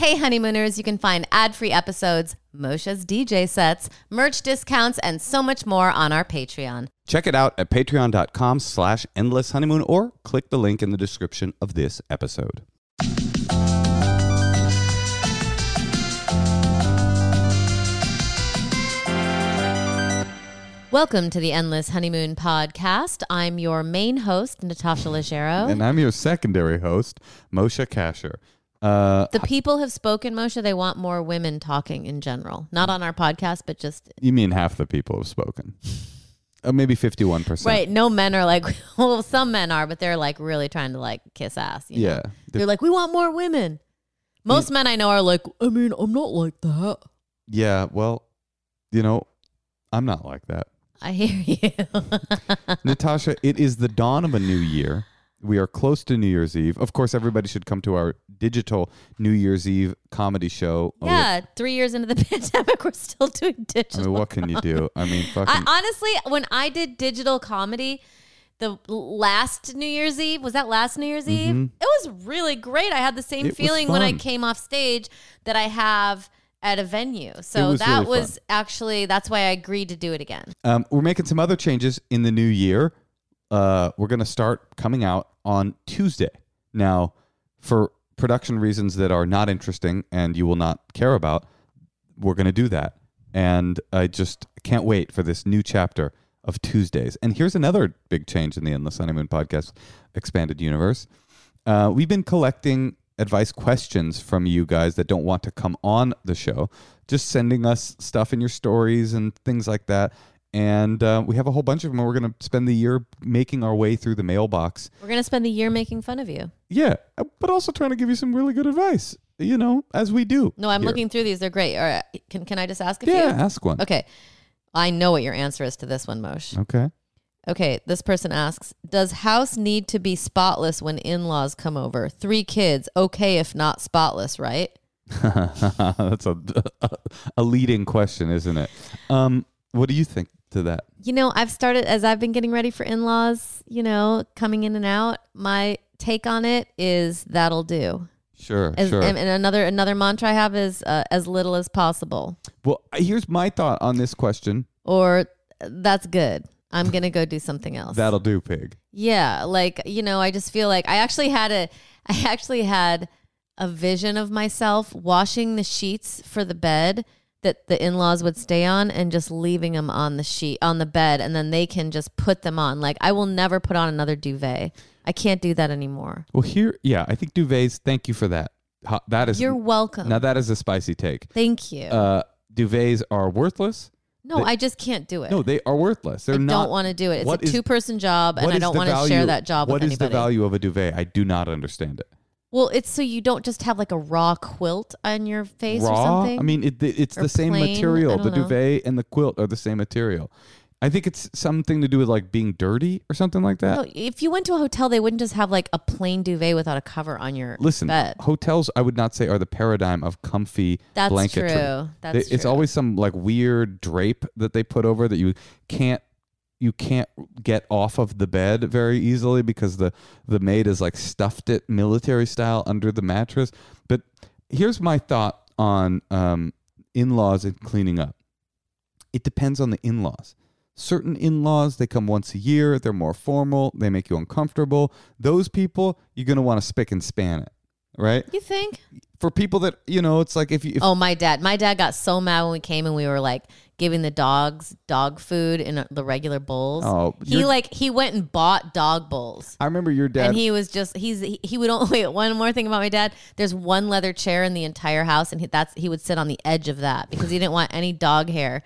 Hey, honeymooners, you can find ad free episodes, Moshe's DJ sets, merch discounts, and so much more on our Patreon. Check it out at patreon.com slash endless honeymoon or click the link in the description of this episode. Welcome to the Endless Honeymoon Podcast. I'm your main host, Natasha Leggero. And I'm your secondary host, Moshe Kasher. Uh, the people have spoken, Moshe. They want more women talking in general. Not on our podcast, but just. you mean half the people have spoken? Uh, maybe 51%. Right. No men are like, well, some men are, but they're like really trying to like kiss ass. You know? Yeah. They're like, we want more women. Most men I know are like, I mean, I'm not like that. Yeah, well, you know, I'm not like that. I hear you. Natasha, it is the dawn of a new year. We are close to New Year's Eve. Of course, everybody should come to our digital New Year's Eve comedy show. Oh, yeah, three years into the pandemic, we're still doing I digital. mean, what can you do? I mean, fucking. I, honestly, when I did digital comedy, the last New Year's Eve was that last New Year's Eve. It was really great. I had the same Mm-hmm. It feeling when I came off stage that I have at a venue. So was that really was actually that's why I agreed to do it again. Um, we're making some other changes in the new year. Uh, we're going to start coming out on Tuesday. Now, for production reasons that are not interesting and you will not care about, we're going to do that. And I just can't wait for this new chapter of Tuesdays. And here's another big change in the Endless Honeymoon podcast expanded universe. Uh, we've been collecting advice questions from you guys that don't want to come on the show, just sending us stuff in your stories and things like that. And uh, we have a whole bunch of them. and We're going to spend the year making our way through the mailbox. We're gonna spend the year making fun of you. Yeah, uh, but also trying to give you some really good advice, you know, as we do. No, I'm here. looking through these. They're great. All right, can can I just ask a Yeah, few? ask one. Okay. I know what your answer is to this one, Mosh. Okay. Okay, this person asks, does house need to be spotless when in-laws come over? Three kids, okay if not spotless, right? That's a, a leading question, isn't it? Um, what do you think to that? You know, I've started as I've been getting ready for in-laws, you know, coming in and out. My take on it is that'll do. Sure, As, sure. and, and another another mantra I have is uh, as little as possible, well, here's my thought on this question. or that's good. I'm gonna go do something else. That'll do, pig. Yeah, like you know, I just feel like I actually had a, I actually had a vision of myself washing the sheets for the bed that the in-laws would stay on and just leaving them on the sheet on the bed, and then they can just put them on. Like I will never put on another duvet. I can't do that anymore. Well, here, yeah, I think duvets. Thank you for that. That is You're welcome. now that is a spicy take. Thank you. Uh, duvets are worthless. no, they- I just can't do it. No, they are worthless. They're I not. don't want to do it. It's a two-person job, and I don't want to share that job What with is the value of a duvet? I do not understand it. Well, it's so you don't just have like a raw quilt on your face or Raw. something. I mean, it, it's Or the same plain, material. The know. duvet and the quilt are the same material. I think it's something to do with like being dirty or something like that. No, if you went to a hotel, they wouldn't just have like a plain duvet without a cover on your Listen, bed. hotels I would not say are the paradigm of comfy That's blanketry. true. That's They- It's always some like weird drape that they put over that you can't you can't get off of the bed very easily because the the maid has like stuffed it military style under the mattress. But here's my thought on um, in-laws and cleaning up. It depends on the in-laws. Certain in-laws they come once a year. They're more formal. They make you uncomfortable. Those people you're gonna want to spick and span it, right? You think? For people that you know, it's like if you if Oh, my dad. My dad got so mad when we came and we were like giving the dogs dog food in the regular bowls. Oh, he like he went and bought dog bowls. I remember your dad and he was just he's he, he would only wait one more thing about my dad there's one leather chair in the entire house and he, that's he would sit on the edge of that because he didn't want any dog hair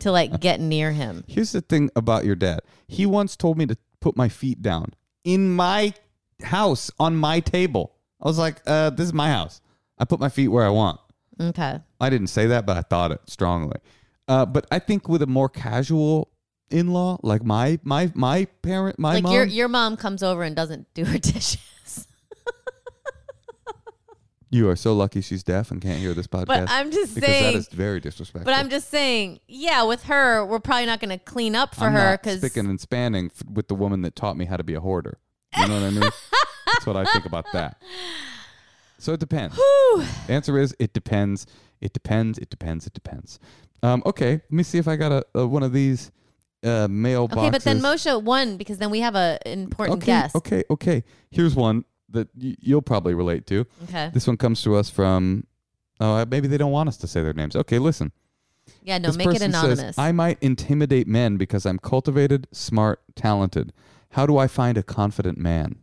to like get near him Here's the thing about your dad. He once told me to put my feet down in my house on my table. I was like, uh, this is my house. I put my feet where I want. okay I didn't say that, but I thought it strongly. Uh, but I think with a more casual in-law, like my my my parent, my like mom, your your mom comes over and doesn't do her dishes you are so lucky she's deaf and can't hear this podcast. but i'm just because saying is very disrespectful. but i'm just saying yeah with her we're probably not going to clean up for I'm her because spicking and spanning f- with the woman that taught me how to be a hoarder. You know what I mean? That's what I think about that. So it depends. The answer is it depends. It depends. It depends. It depends. Um, okay, let me see if I got a, a one of these uh, mailboxes. Okay, but then Moshe won because then we have a an important okay, guest. Okay, okay. Here's one that y- you'll probably relate to. Okay. This one comes to us from. Oh, uh, maybe they don't want us to say their names. Okay, listen. Yeah, no, this make it anonymous. says, "I might intimidate men because I'm cultivated, smart, talented. How do I find a confident man?"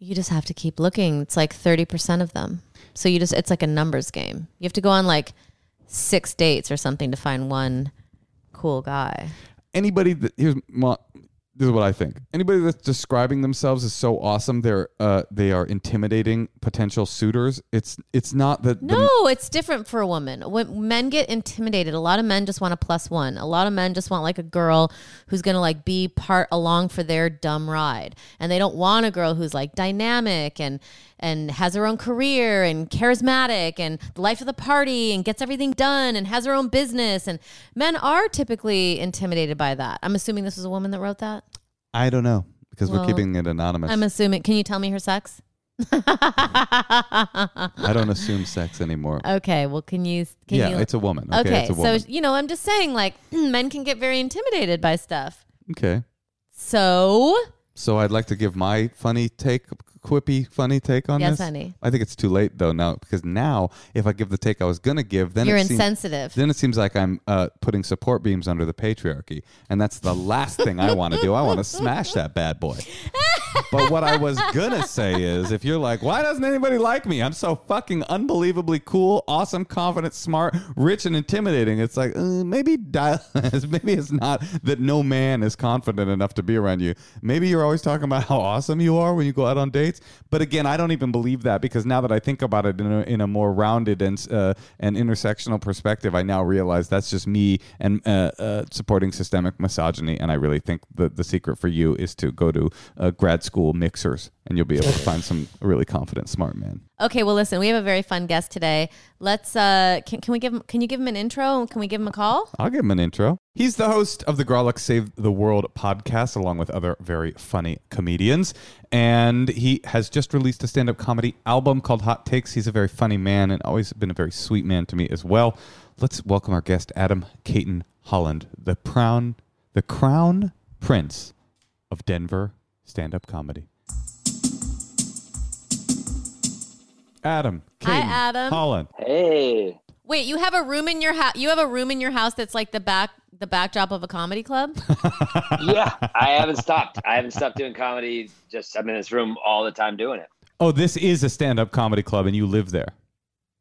You just have to keep looking. It's like 30% of them. So you just it's like a numbers game. You have to go on like 6 dates or something to find one cool guy. anybody that here's my, this is what I think. Anybody that's describing themselves as so awesome, they're uh, they are intimidating potential suitors. It's it's not that the- No, it's different for a woman. When men get intimidated, a lot of men just want a plus one. A lot of men just want like a girl who's gonna like be part along for their dumb ride, and they don't want a girl who's like dynamic and and has her own career and charismatic and the life of the party and gets everything done and has her own business. And men are typically intimidated by that. I'm assuming this was a woman that wrote that. I don't know because we're keeping it anonymous. I'm assuming. Can you tell me her sex? I don't assume sex anymore. Okay. Well, can you? Can yeah, you, it's a woman. Okay, Okay, it's a so you know, I'm just saying, like, men can get very intimidated by stuff. okay, So, so I'd like to give my funny take, quippy funny take on yes, this. honey, I think it's too late though now because now if I give the take I was gonna give, then you're it seems, insensitive. then it seems like I'm uh, putting support beams under the patriarchy, and that's the last thing I want to do. I want to smash that bad boy. But what I was gonna say is, if you're like, why doesn't anybody like me? I'm so fucking unbelievably cool, awesome, confident, smart, rich, and intimidating. It's like uh, maybe dial, maybe it's not that no man is confident enough to be around you. Maybe you're always talking about how awesome you are when you go out on dates. But again, I don't even believe that because now that I think about it in a, in a more rounded and uh, and intersectional perspective, I now realize that's just me and uh, uh, supporting systemic misogyny. And I really think the the secret for you is to go to uh, grad school mixers, and you'll be able to find some really confident, smart men. Okay, well, listen, we have a very fun guest today. Let's. uh Can, can we give? him Can you give him an intro? Can we give him a call? I'll give him an intro. He's the host of the Grawlix Save the World podcast, along with other very funny comedians. And he has just released a stand up comedy album called Hot Takes. He's a very funny man and always been a very sweet man to me as well. Let's welcome our guest, Adam Caton Holland, the crown, the crown prince of Denver stand up comedy. Adam, Hi, Adam. Holland. Hey. Wait, you have a room in your house. You have a room in your house that's like the back, the backdrop of a comedy club. Yeah, I haven't stopped. I haven't stopped doing comedy. Just I'm in this room all the time doing it. Oh, this is a stand up comedy club, and you live there.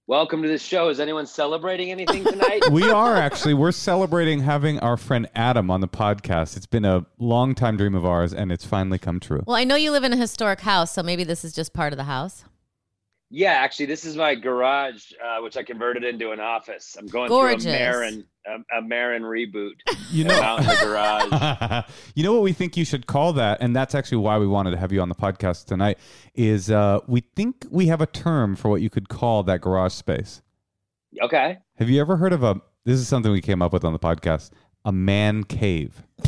Welcome to this show. Is anyone celebrating anything tonight? we are actually we're celebrating having our friend Adam on the podcast. It's been a long time dream of ours and it's finally come true. well, I know you live in a historic house, so maybe this is just part of the house. yeah, actually, this is my garage, uh, which I converted into an office. I'm going Gorgeous. through a Maron, a, a Maron reboot. You know out in the garage. You know what we think you should call that and that's actually why we wanted to have you on the podcast tonight is uh we think we have a term for what you could call that garage space. Okay. Have you ever heard of a this is something we came up with on the podcast, a man cave.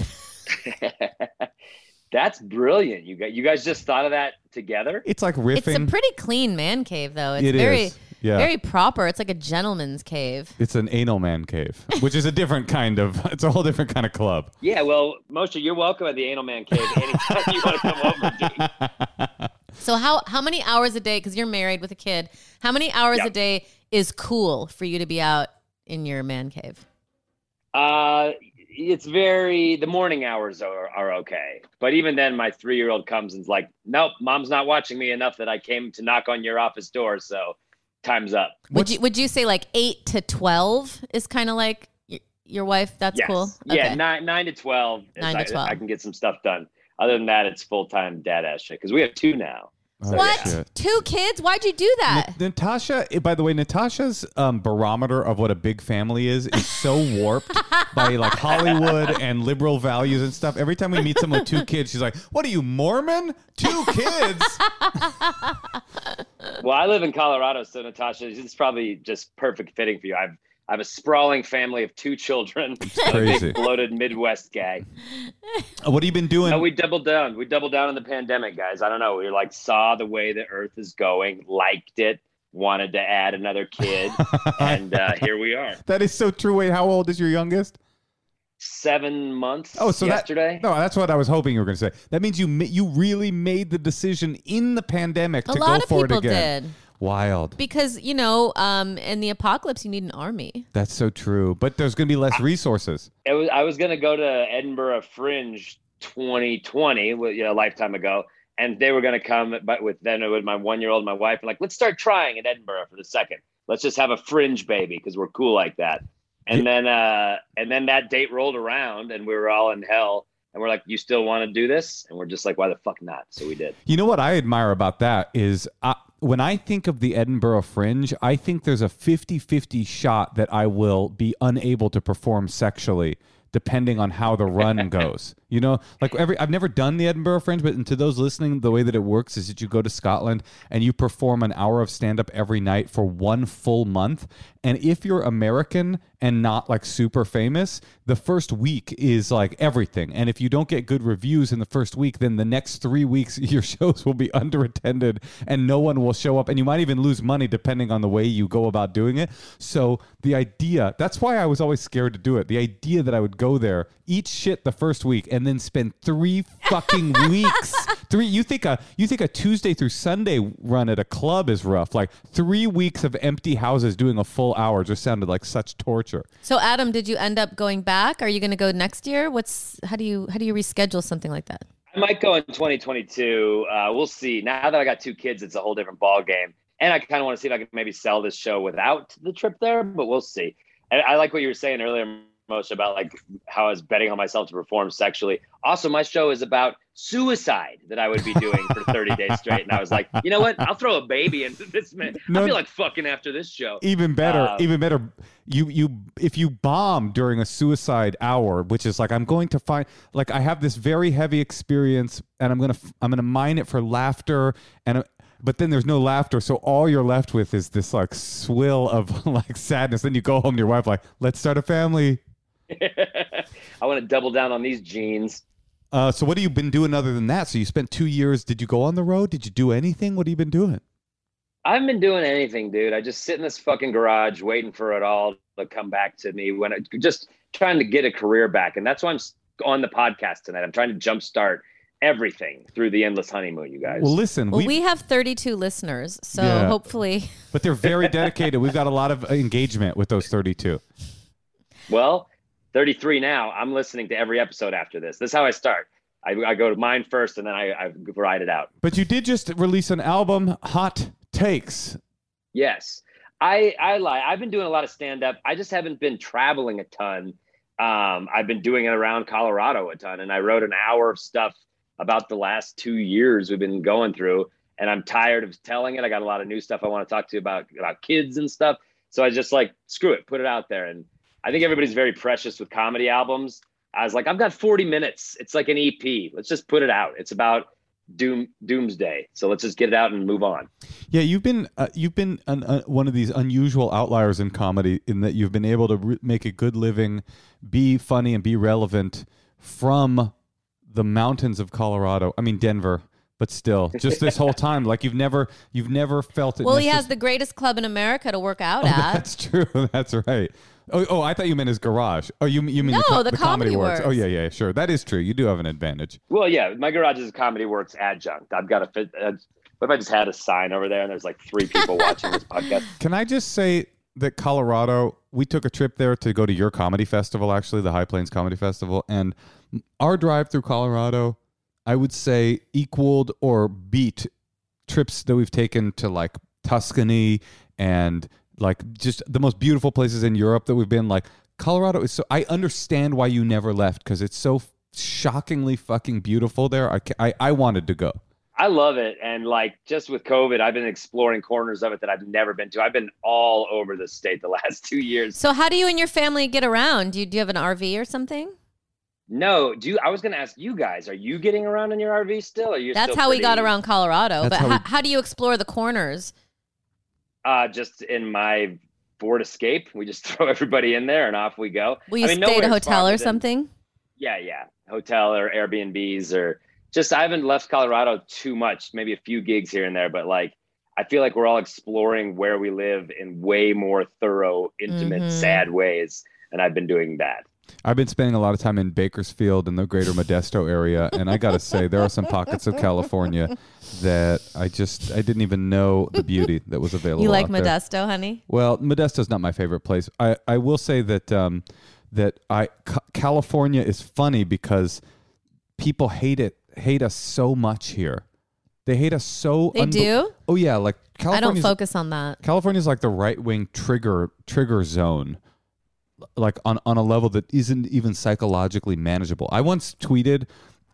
That's brilliant. You guys, you guys just thought of that together? It's like riffing. It's a pretty clean man cave, though. It's It very, is. Yeah. very proper. It's like a gentleman's cave. it's an anal man cave, which is a different kind of it's a whole different kind of club. Yeah. Well, Moshe, you're welcome at the Anal Man Cave anytime you want to come over, dude. So how how many hours a day? Because you're married with a kid. How many hours Yeah. a day is cool for you to be out in your man cave? Uh, it's very the morning hours are, are okay, but even then, my three year old comes and's like, "Nope, mom's not watching me enough that I came to knock on your office door, so time's up." Would What's- you would you say like eight to twelve is kind of like y- your wife? That's yes. cool. Yeah, nine nine to twelve. is Nine to I, 12. I can get some stuff done. Other than that, it's full time dad ass shit because we have two now. Oh, what? shit. Two kids? Why'd you do that? Na- Natasha, eh, by the way, Natasha's um, barometer of what a big family is is so warped by like Hollywood and liberal values and stuff. Every time we meet someone with two kids, she's like, "What are you Mormon? Two kids?" Well, I live in Colorado, so Natasha, this is probably just perfect fitting for you. I've I have a sprawling family of two children. a crazy. big bloated Midwest guy. What have you been doing? No, we doubled down. We doubled down on the pandemic, guys. I don't know. We like saw the way the Earth is going, liked it, wanted to add another kid, and uh, here we are. that is so true. Wait, how old is your youngest? Seven months. Oh, so that- yesterday. No, that's what I was hoping you were going to say. That means you you really made the decision in the pandemic A to go for it again. did Wild. because you know, um, in the apocalypse, you need an army. That's so true. But there's going to be less resources. it was I was gonna go to Edinburgh Fringe 2020, well, you know, a lifetime ago, and they were gonna come, but with then with my one year old, my wife, and like, let's start trying in Edinburgh for the second. Let's just have a Fringe baby because we're cool like that. And then uh and then that date rolled around, and we were all in hell. And we're like, you still want to do this? And we're just like, why the fuck not? So we did. You know what I admire about that is uh, when I think of the Edinburgh Fringe, I think there's a 50 50 shot that I will be unable to perform sexually depending on how the run goes. You know, like every I've never done the Edinburgh Fringe, but to those listening, the way that it works is that you go to Scotland and you perform an hour of stand up every night for one full month. And if you're American and not like super famous, the first week is like everything. And if you don't get good reviews in the first week, then the next three weeks your shows will be underattended and no one will show up. And you might even lose money depending on the way you go about doing it. So the idea that's why I was always scared to do it. The idea that I would go there, eat shit the first week, and then spend three fucking weeks. Three you think a you think a Tuesday through Sunday run at a club is rough. Like three weeks of empty houses doing a full hour just sounded like such torture. So, Adam, did you end up going back? Are you going to go next year? What's how do you how do you reschedule something like that? I might go in 2022. Uh, we'll see. Now that I got two kids, it's a whole different ball game. And I kind of want to see if I can maybe sell this show without the trip there, but we'll see. And I like what you were saying earlier, Moshe, about like how I was betting on myself to perform sexually. Also, my show is about suicide that I would be doing for 30 days straight. And I was like, you know what? I'll throw a baby into this man. No. I feel like fucking after this show. Even better, Um, even better. You you if you bomb during a suicide hour, which is like I'm going to find like I have this very heavy experience, and I'm gonna I'm gonna mine it for laughter, and uh, but then there's no laughter, so all you're left with is this like swill of like sadness. Then you go home to your wife like, let's start a family. I want to double down on these jeans. Uh, so what have you been doing other than that? So you spent two years. Did you go on the road? Did you do anything? What have you been doing? I haven't been doing anything, dude. I just sit in this fucking garage waiting for it all to come back to me when I just trying to get a career back. And that's why I'm on the podcast tonight. I'm trying to jumpstart everything through the endless honeymoon, you guys. Well, listen, Well, we we have 32 listeners, so Yeah. hopefully, but they're very dedicated. We've got a lot of engagement with those 32. well, 33 now. I'm listening to every episode after this. This is how I start. I, I go to mine first and then I, I ride it out. But you did just release an album, Hot Takes. Yes. I I lie. I've been doing a lot of stand up. I just haven't been traveling a ton. Um, I've been doing it around Colorado a ton, and I wrote an hour of stuff about the last two years we've been going through. And I'm tired of telling it. I got a lot of new stuff I want to talk to you about about kids and stuff. So I just like screw it, put it out there. And I think everybody's very precious with comedy albums. I was like, I've got 40 minutes. It's like an EP. Let's just put it out. It's about doom doomsday. So let's just get it out and move on. Yeah, you've been uh, you've been an, uh, one of these unusual outliers in comedy in that you've been able to re- make a good living, be funny and be relevant from the mountains of Colorado. I mean Denver, but still, just this whole time, like you've never you've never felt it. well, he has the greatest club in America to work out Oh, at. that's true. That's right. Oh, oh, I thought you meant his garage. Oh, you you mean No, co- the Comedy works. Oh, yeah, yeah, sure. That is true. You do have an advantage. Well, yeah, my garage is a comedy works adjunct. I've got a fit. Uh, what if I just had a sign over there and there's like three people watching this podcast? Can I just say that Colorado, we took a trip there to go to your comedy festival, actually, the High Plains Comedy Festival. And our drive through Colorado, I would say, equaled or beat trips that we've taken to like Tuscany and like just the most beautiful places in Europe that we've been. Like Colorado is so, I understand why you never left because it's so shockingly fucking beautiful there. I, I, I wanted to go. I love it, and like just with COVID, I've been exploring corners of it that I've never been to. I've been all over the state the last two years. So, how do you and your family get around? Do you, do you have an RV or something? No, do you? I was going to ask you guys: Are you getting around in your RV still? Or you? That's how we got around Colorado. That's but how how, we- how do you explore the corners? Uh, just in my Ford Escape. We just throw everybody in there and off we go. Will you I mean, stay at a hotel or something? Yeah, yeah, hotel or Airbnbs or just I haven't left Colorado too much. Maybe a few gigs here and there, but like I feel like we're all exploring where we live in way more thorough, intimate, Mhm. sad ways, and I've been doing that. I've been spending a lot of time in Bakersfield and the greater Modesto area, and I got to say, there are some pockets of California that I just I didn't even know the beauty that was available. You like out there. Modesto, honey? Well, Modesto's not my favorite place. I, I will say that um, that I Ca- California is funny because people hate it hate us so much here. They hate us so. They do? Oh yeah, like California. I don't focus on that. California's like the right wing trigger trigger zone, like on on a level that isn't even psychologically manageable. I once tweeted,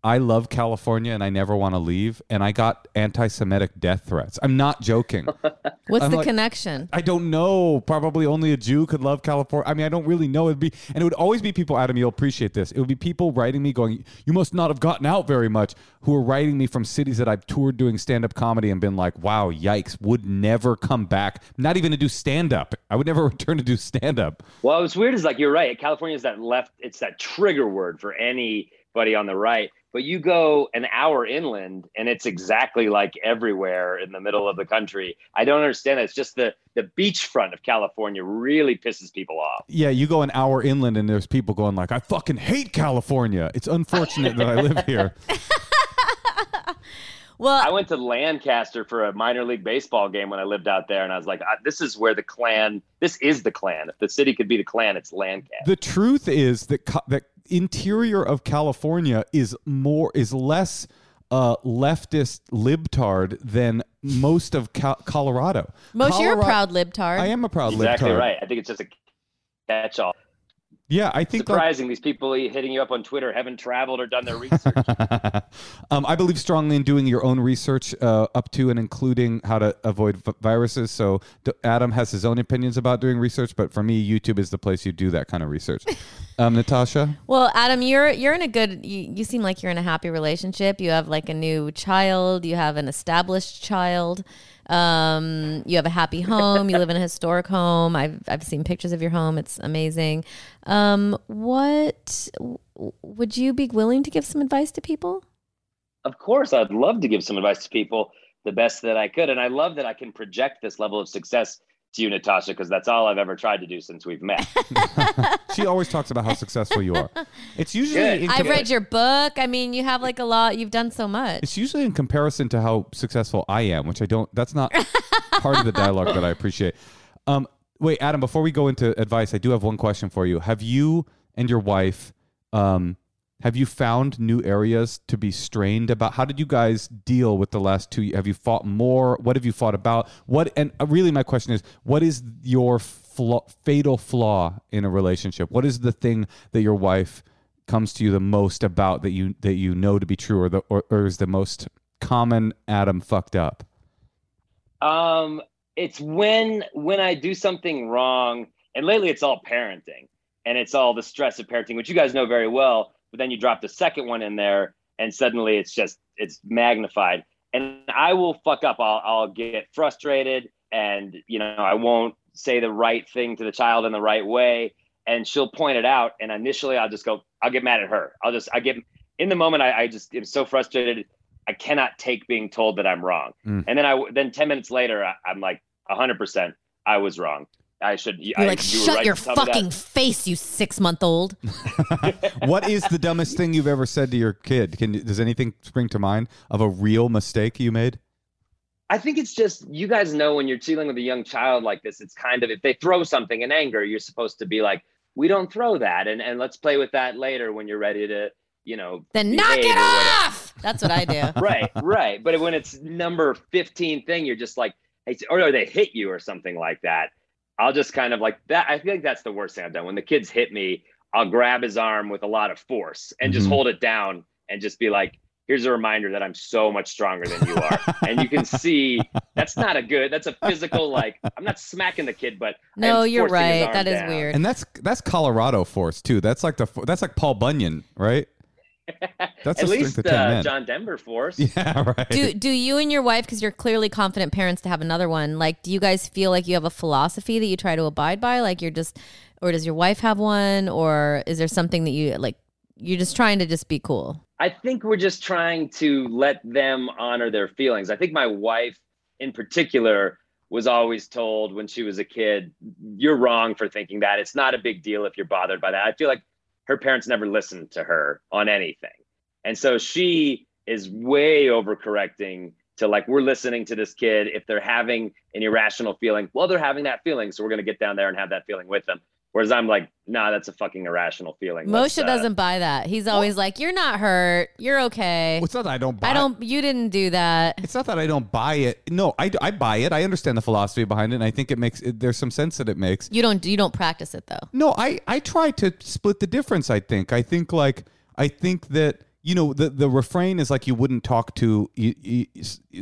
"I love California and I never want to leave," and I got anti-Semitic death threats. I'm not joking. What's I'm the like- connection? I don't know. Probably only a Jew could love California. I mean, I don't really know. It'd be, and it would always be people. Adam, you'll appreciate this. It would be people writing me going, "You must not have gotten out very much." Who are writing me from cities that I've toured doing stand-up comedy and been like, "Wow, yikes! Would never come back. Not even to do stand-up. I would never return to do stand-up." Well, what's weird is like you're right. California is that left. It's that trigger word for anybody on the right. But you go an hour inland, and it's exactly like everywhere in the middle of the country. I don't understand. That. It's just the the beachfront of California really pisses people off. Yeah, you go an hour inland and there's people going like, "I fucking hate California." It's unfortunate that I live here. Well, I went to Lancaster for a minor league baseball game when I lived out there, and I was like, "Ah, "This is where the Klan. This is the Klan. If the city could be the Klan, it's Lancaster." The truth is that co- that interior of California is more is less uh, leftist libtard than most of Cal- Colorado. Most you're a proud libtard. I am a proud exactly libtard. Exactly right. I think it's just a catch-all. Yeah, I think like, Surprising, these people hitting you up on Twitter haven't traveled or done their research. um, I believe strongly in doing your own research uh, up to and including how to avoid v- viruses. So D- Adam has his own opinions about doing research, but for me, YouTube is the place you do that kind of research. Um, Natasha, Well, Adam, you're you're in a good. You, you seem like you're in a happy relationship. You have like a new child. You have an established child. Um, you have a happy home. You live in a historic home. I've I've seen pictures of your home. It's amazing. Um, what would you be willing to give some advice to people? of course, I'd love to give some advice to people the best that I could. And I love that I can project this level of success to you, Natasha, because that's all I've ever tried to do since we've met. she always talks about how successful you are. It's usually Good. in I've read your book. I mean, you have like a lot. You've done so much. It's usually in comparison to how successful I am, which I don't. That's not part of the dialogue that I appreciate. Um, wait, Adam. Before we go into advice, I do have one question for you. Have you and your wife, um, have you found new areas to be strained about? How did you guys deal with the last two? Have you fought more? What have you fought about? What? And uh, really, my question is, what is your flaw, fatal flaw in a relationship? What is the thing that your wife comes to you the most about that you that you know to be true, or the or, or is the most common Adam fucked up? Um, it's when when I do something wrong, and lately it's all parenting, and it's all the stress of parenting, which you guys know very well. But then you drop the second one in there, and suddenly it's just it's magnified. And I will fuck up. I'll I'll get frustrated, and you know I won't say the right thing to the child in the right way, and she'll point it out. And initially I'll just go, I'll get mad at her. I'll just I get in the moment. I, I just am so frustrated. I cannot take being told that I'm wrong. Mm. And then I then ten minutes later, I, I'm like hundred percent, I was wrong. I should. You're I, like, you shut right your to tell me that." fucking face, you six month old. what is the dumbest thing you've ever said to your kid? Can does anything spring to mind of a real mistake you made? I think it's just you guys know when you're dealing with a young child like this, it's kind of if they throw something in anger, you're supposed to be like, we don't throw that, and and let's play with that later when you're ready to, you know, Then knock it off. That's what I do. right, right. But when it's number 15 thing, you're just like, hey, or they hit you or something like that. I'll just kind of like that. I think that's the worst thing I've done. When the kids hit me, I'll grab his arm with a lot of force and just Mhm. hold it down and just be like, here's a reminder that I'm so much stronger than you are. and you can see that's not a good, that's a physical, like, I'm not smacking the kid, but I No, am you're right. That is down. weird. And that's that's Colorado force too. That's like the that's like Paul Bunyan, right? That's At a least strength of 10 uh. John Denver force. Yeah, right. Do do you and your wife, because you're clearly confident parents to have another one, like do you guys feel like you have a philosophy that you try to abide by? Like you're just or does your wife have one? Or is there something that you like you're just trying to just be cool? I think we're just trying to let them honor their feelings. I think my wife, in particular, was always told when she was a kid, "You're wrong for thinking that. It's not a big deal if you're bothered by that." I feel like her parents never listened to her on anything, and so she is way overcorrecting to like we're listening to this kid. If they're having an irrational feeling well they're having that feeling so we're going to get down there and have that feeling with them whereas i'm like nah that's a fucking irrational feeling Let's, Moshe uh, doesn't buy that. He's always like, "You're not hurt. You're okay. Well, it's not that I don't buy I don't. You didn't do that." It's not that I don't buy it. No, I, I buy it. I understand the philosophy behind it, and I think it makes it, there's some sense that it makes. You don't. You don't practice it though. No, I I try to split the difference. I think. I think like I think that you know the the refrain is like you wouldn't talk to you, you,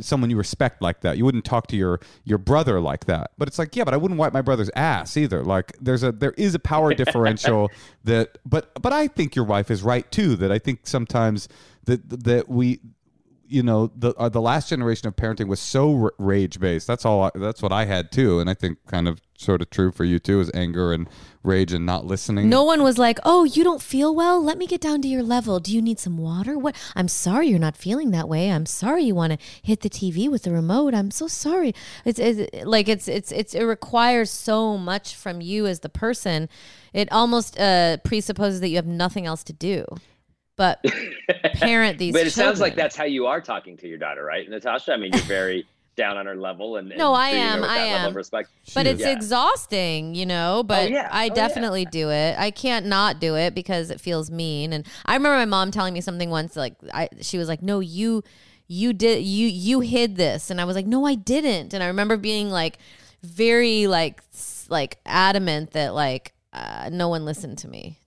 someone you respect like that. You wouldn't talk to your your brother like that. But it's like yeah, but I wouldn't wipe my brother's ass either. Like there's a there is a power differential that. But but I think your wife is right too. That I think sometimes that that we you know the uh, the last generation of parenting was so r- rage based. That's all. I, that's what I had too, and I think kind of sort of true for you too is anger and rage and not listening. No one was like, "Oh, you don't feel well. Let me get down to your level. Do you need some water? What? I'm sorry you're not feeling that way. I'm sorry you want to hit the TV with the remote. I'm so sorry." It's, it's like it's it's it's it requires so much from you as the person. It almost uh, presupposes that you have nothing else to do, but parent these. but it sounds like that's how you are talking to your daughter right natasha i mean you're very down on her level and, and No, I am, I that level am. of respect But it's. Yeah. exhausting, you know. But yeah. I Oh, yeah. definitely do it. I can't not do it because it feels mean. And I remember my mom telling me something once. Like I, she was like, "No, you, you did, you, you hid this," and I was like, "No, I didn't." And I remember being like, very like, like adamant that like uh, no one listened to me.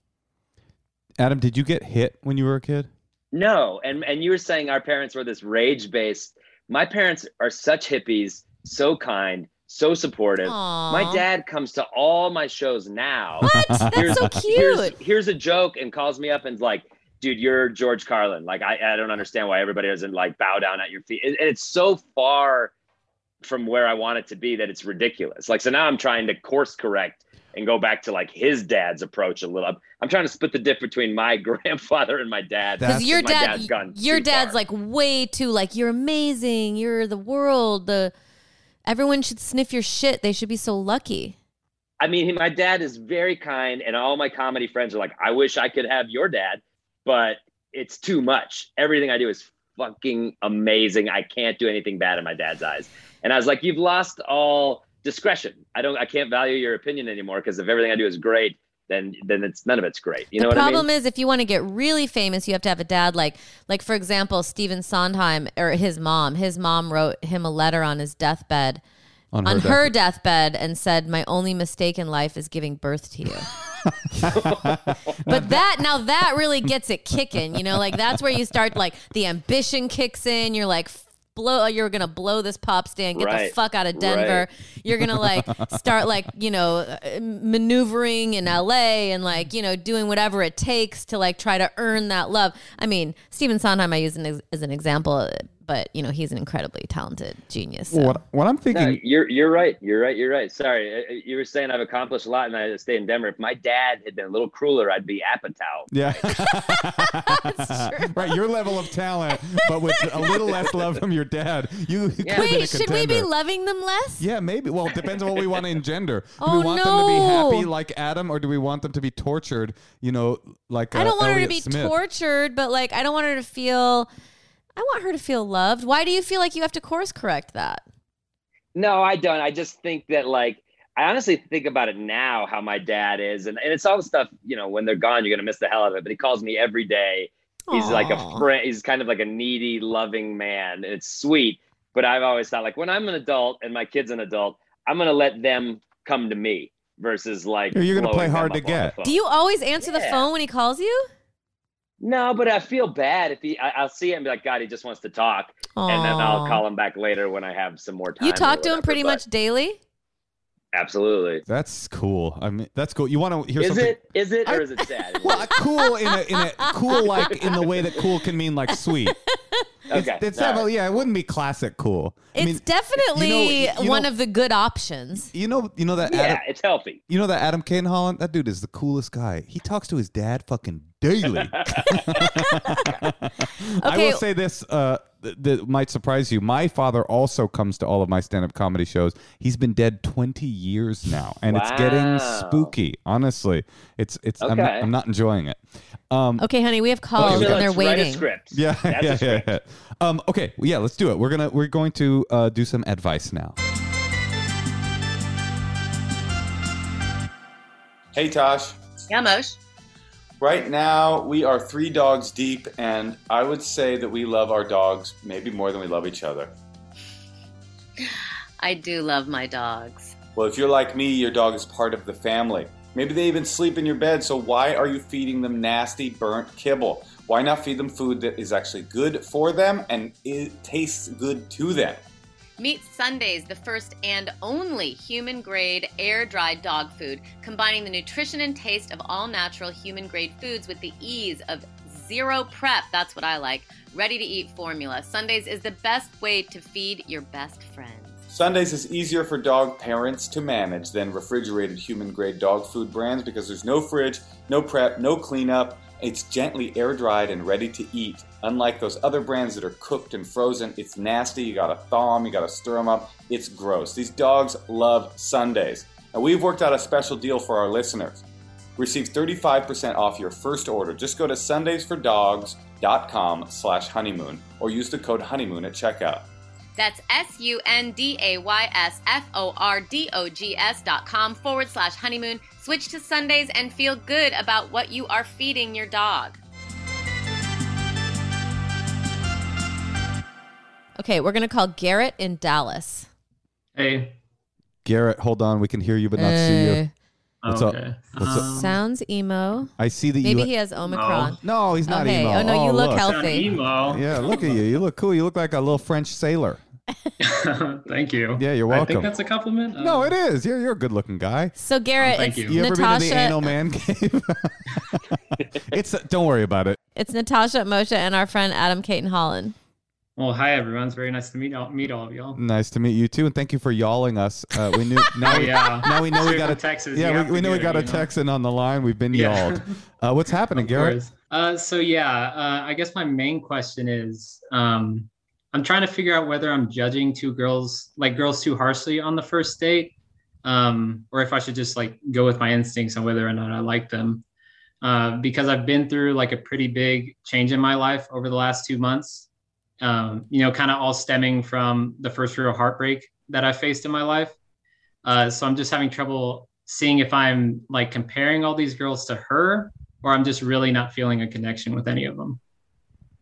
Adam, did you get hit when you were a kid? No, and and you were saying our parents were this rage based. My parents are such hippies, so kind, so supportive. Aw. My dad comes to all my shows now. What? That's Here's- so cute. here's a joke and calls me up and's like, dude, you're George Carlin. Like, I, I don't understand why everybody doesn't like bow down at your feet. And, and it's so far from where I want it to be that it's ridiculous. Like, so now I'm trying to course correct and go back to like his dad's approach a little. I'm, I'm trying to split the difference between my grandfather and my dad. Because your dad, dad's gone your dad's far. like way too like you're amazing. You're the world. The everyone should sniff your shit. They should be so lucky. I mean, my dad is very kind, and all my comedy friends are like, I wish I could have your dad, but it's too much. Everything I do is fucking amazing. I can't do anything bad in my dad's eyes. And I was like, You've lost all discretion. I don't I can't value your opinion anymore because if everything I do is great, then then it's none of it's great. You know the what I mean? The problem is if you want to get really famous, you have to have a dad like like for example, Stephen Sondheim or his mom. His mom wrote him a letter on his deathbed. On on her her deathbed and said, "My only mistake in life is giving birth to you." but that now that really gets it kicking, you know, like that's where you start like the ambition kicks in. You're like blow you're gonna blow this pop stand, get the fuck out of Denver. You're gonna like start like, you know, uh, maneuvering in LA and like, you know, doing whatever it takes to like try to earn that love. I mean, Stephen Sondheim I use an as an example, but you know, he's an incredibly talented genius. so. What, what I'm No, thinking, you're you're right. You're right. You're right. Sorry, Uh, you were saying I've accomplished a lot, and I stay in Denver. If my dad had been a little crueler, I'd be Apatow. yeah, true. right. Your level of talent, but with a little less love from your dad, you could Yeah. have been a Wait, should we be loving them less? Yeah, maybe. Well, it depends on what we want to engender. Do Oh, we want them to be happy like Adam, or do we want them to be tortured? You know, like I don't uh, want her to be Smith? tortured, but like I don't want her to feel I want her to feel loved. Why do you feel like you have to course correct that? No, I don't. I just think that like I honestly think about it now how my dad is, and, and it's all the stuff you know. When they're gone, you're gonna miss the hell out of it. But he calls me every day. He's like a friend. He's kind of like a needy, loving man. and It's sweet. But I've always thought like when I'm an adult and my kid's an adult, I'm gonna let them come to me versus like You're gonna play hard to get. Do you always answer the phone when he calls you? No, but I feel bad if he. I, I'll see him and be like, God, he just wants to talk, and then I'll call him back later when I have some more time. You talk to him pretty but- much daily? Absolutely. That's cool. I mean, that's cool. You want to hear Is something? it? Is it? Or is it sad? Well, cool in a, in a cool like in the way that cool can mean like sweet. It's, Okay, it's all right. definitely yeah. It wouldn't be classic cool. I It's mean, definitely you know- one of the good options. you know you know that yeah, Adam, it's healthy. you know that Adam Cayton-Holland. That dude is the coolest guy. He talks to his dad fucking daily. I will say this uh, th- that might surprise you. My father also comes to all of my stand-up comedy shows. He's been dead 20 years now, and it's getting Wow. spooky. Honestly, it's it's. I'm, not, Okay. I'm not enjoying it. Um, Okay, honey, we have calls Okay, and Let's they're write a waiting. script. yeah, That's yeah, a yeah, script. yeah. Um, okay, well, yeah, let's do it. We're gonna we're going to uh, do some advice now. Hey Tosh. Yeah, Mosh. Right now we are three dogs deep, and I would say that we love our dogs maybe more than we love each other. I do love my dogs. Well, if you're like me, your dog is part of the family. Maybe they even sleep in your bed, so why are you feeding them nasty, burnt kibble? Why not feed them food that is actually good for them and it tastes good to them? Meet Sundays, the first and only human grade air dried dog food, combining the nutrition and taste of all natural human grade foods with the ease of zero prep. That's what I like. Ready to eat formula. Sundays is the best way to feed your best friends. Sundays is easier for dog parents to manage than refrigerated human grade dog food brands because there's no fridge, no prep, no cleanup. It's gently air dried and ready to eat. Unlike those other brands that are cooked and frozen, it's nasty. You gotta thaw them, you gotta stir them up. It's gross. These dogs love Sundays. And we've worked out a special deal for our listeners. Receive 35% off your first order. Just go to sundaysfordogs.com slash honeymoon or use the code honeymoon at checkout. That's S U N D A Y S F O R D O G S dot com forward slash honeymoon. Switch to Sundays and feel good about what you are feeding your dog. Okay, we're gonna call Garrett in Dallas. Hey. Garrett, hold on. We can hear you but not see you. Uh, What's up? okay. What's up? Um, Sounds emo. I see that you. Maybe you. he has Omicron. no, he's not Okay. emo. Oh, no, you look look. healthy. emo. Yeah, look at you. You look cool. You look like a little French sailor. Thank you. Yeah, you're welcome. I welcome. think that's a compliment. Uh, No, it is. You're you're a good looking guy. So Garrett, Oh, thank it's you. You ever been to the Natasha. anal man cave? it's don't worry about it. it's Natasha Moshe and our friend Adam Cayton-Holland. Well, hi everyone. It's very nice to meet all, meet all of y'all. Nice to meet you too, and thank you for yawling us. Uh, we knew now. We, yeah. now we know we got a Texas. Yeah, we, we know we got a? Texan on the line. We've been Yeah. yawled. Uh, what's happening, Garrett? Uh, so yeah, uh, I guess my main question is, um, I'm trying to figure out whether I'm judging two girls, like girls, too harshly on the first date, um, or if I should just like go with my instincts on whether or not I like them. Uh, because I've been through like a pretty big change in my life over the last two months. Um, you know, kind of all stemming from the first real heartbreak that I faced in my life. Uh, so I'm just having trouble seeing if I'm like comparing all these girls to her or I'm just really not feeling a connection with any of them.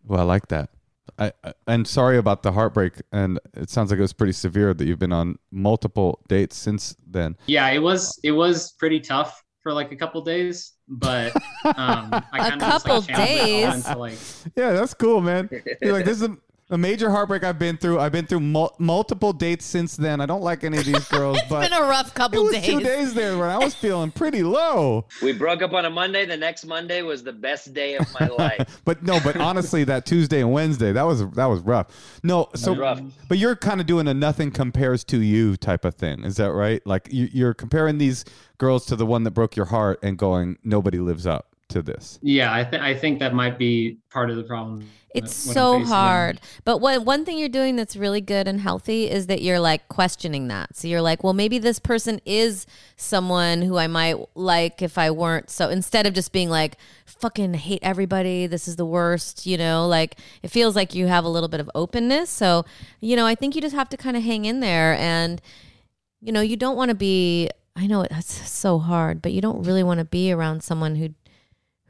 Well, I like that. I, I and sorry about the heartbreak, and it sounds like it was pretty severe that you've been on multiple dates since then. Yeah, it was it was pretty tough for like a couple days, but um, I A kind of just, couple like, channeled it all days? like Yeah, that's cool, man. You're like, this is a, a major heartbreak I've been through. I've been through mul- multiple dates since then. I don't like any of these girls, It's but been a rough couple it was days. two days there when I was feeling pretty low. We broke up on a Monday. The next Monday was the best day of my life. but no, but honestly, that Tuesday and Wednesday, that was that was rough. No, so rough. but you're kind of doing a nothing compares to you type of thing. Is that right? Like you, you're comparing these girls to the one that broke your heart and going, nobody lives up to this. yeah, I think I think that might be part of the problem. It's so facing them. hard. But what one thing you're doing that's really good and healthy is that you're like questioning that. So you're like, well, maybe this person is someone who I might like if I weren't. So instead of just being like, fucking hate everybody, this is the worst, you know, like it feels like you have a little bit of openness. So, you know, I think you just have to kind of hang in there and you know, you don't want to be I know it's so hard, but you don't really want to be around someone who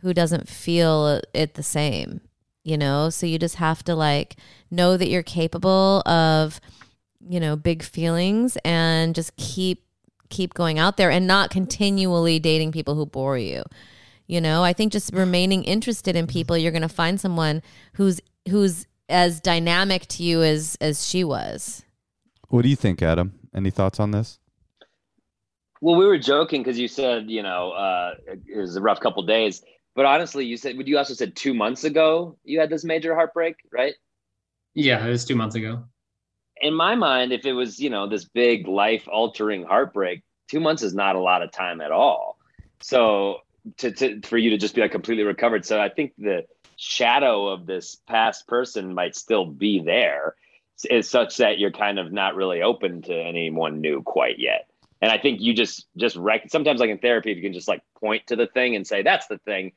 who doesn't feel it the same, you know? So you just have to like know that you're capable of, you know, big feelings and just keep keep going out there and not continually dating people who bore you. You know, I think just remaining interested in people, you're going to find someone who's who's as dynamic to you as as she was. What do you think, Adam? Any thoughts on this? Well, we were joking because you said you know uh, it was a rough couple days, but honestly, you said would you also said two months ago you had this major heartbreak, right? Yeah, it was two months ago. In my mind, if it was you know this big life altering heartbreak, two months is not a lot of time at all. So to, to for you to just be like completely recovered, so I think the shadow of this past person might still be there, is such that you're kind of not really open to anyone new quite yet and i think you just just rec- sometimes like in therapy if you can just like point to the thing and say that's the thing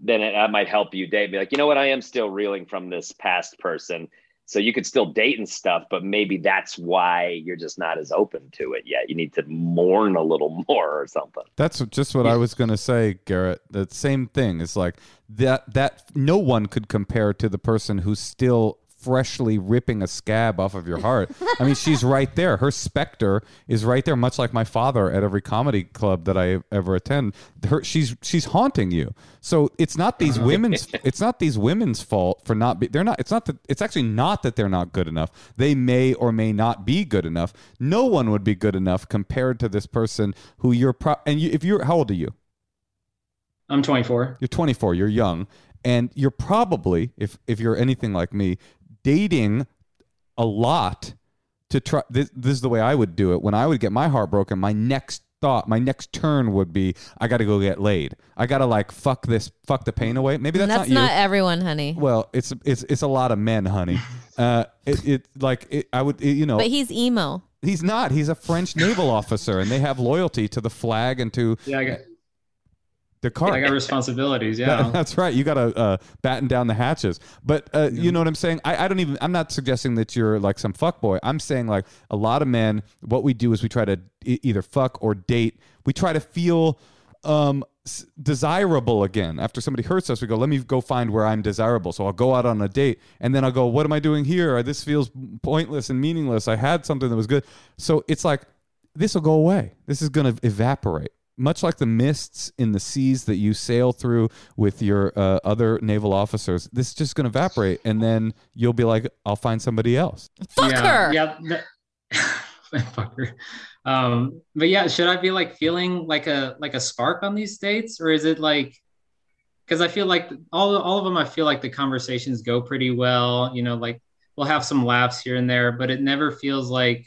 then it, that might help you date be like you know what? I am still reeling from this past person. So you could still date and stuff but maybe that's why you're just not as open to it yet. You need to mourn a little more or something. That's just what I was going to say, Garrett. The same thing. It's like that that no one could compare to the person who's still freshly ripping a scab off of your heart. I mean, she's right there. Her specter is right there, much like my father at every comedy club that I ever attend. Her, she's she's haunting you. So it's not these women's it's not these women's fault for not be, they're not it's not that it's actually not that they're not good enough. They may or may not be good enough. No one would be good enough compared to this person who you're pro- and you, if you're how old are you? I'm 24. You're 24. You're young, and you're probably, if if you're anything like me, dating a lot to try. This, this is the way I would do it. When I would get my heart broken, my next thought, my next turn would be, I got to go get laid. I got to like fuck this, fuck the pain away. Maybe that's, That's, not, not, you. everyone, honey. well, it's it's it's a lot of men, honey. Uh, it, it like it, I would, it, you know, But he's emo. he's not. He's a French naval officer, and they have loyalty to the flag and to Yeah, I got, the car. I got responsibilities. That- Yeah. that's right. You got to uh, batten down the hatches. But uh, you know what I'm saying? I, I don't even, I'm not suggesting that you're like some fuck boy. I'm saying like a lot of men, what we do is we try to e- either fuck or date. We try to feel um, desirable again. After somebody hurts us, we go, let me go find where I'm desirable. So I'll go out on a date and then I'll go, what am I doing here? This feels pointless and meaningless. I had something that was good. So it's like, this will go away. This is going to evaporate. Much like the mists in the seas that you sail through with your uh, other naval officers, this is just going to evaporate, and then you'll be like, "I'll find somebody else." Fuck yeah, her. Yeah. that- fuck her. Um, but yeah, should I be like feeling like a like a spark on these dates, or is it like? Because I feel like all all of them, I feel like the conversations go pretty well. You know, like we'll have some laughs here and there, but it never feels like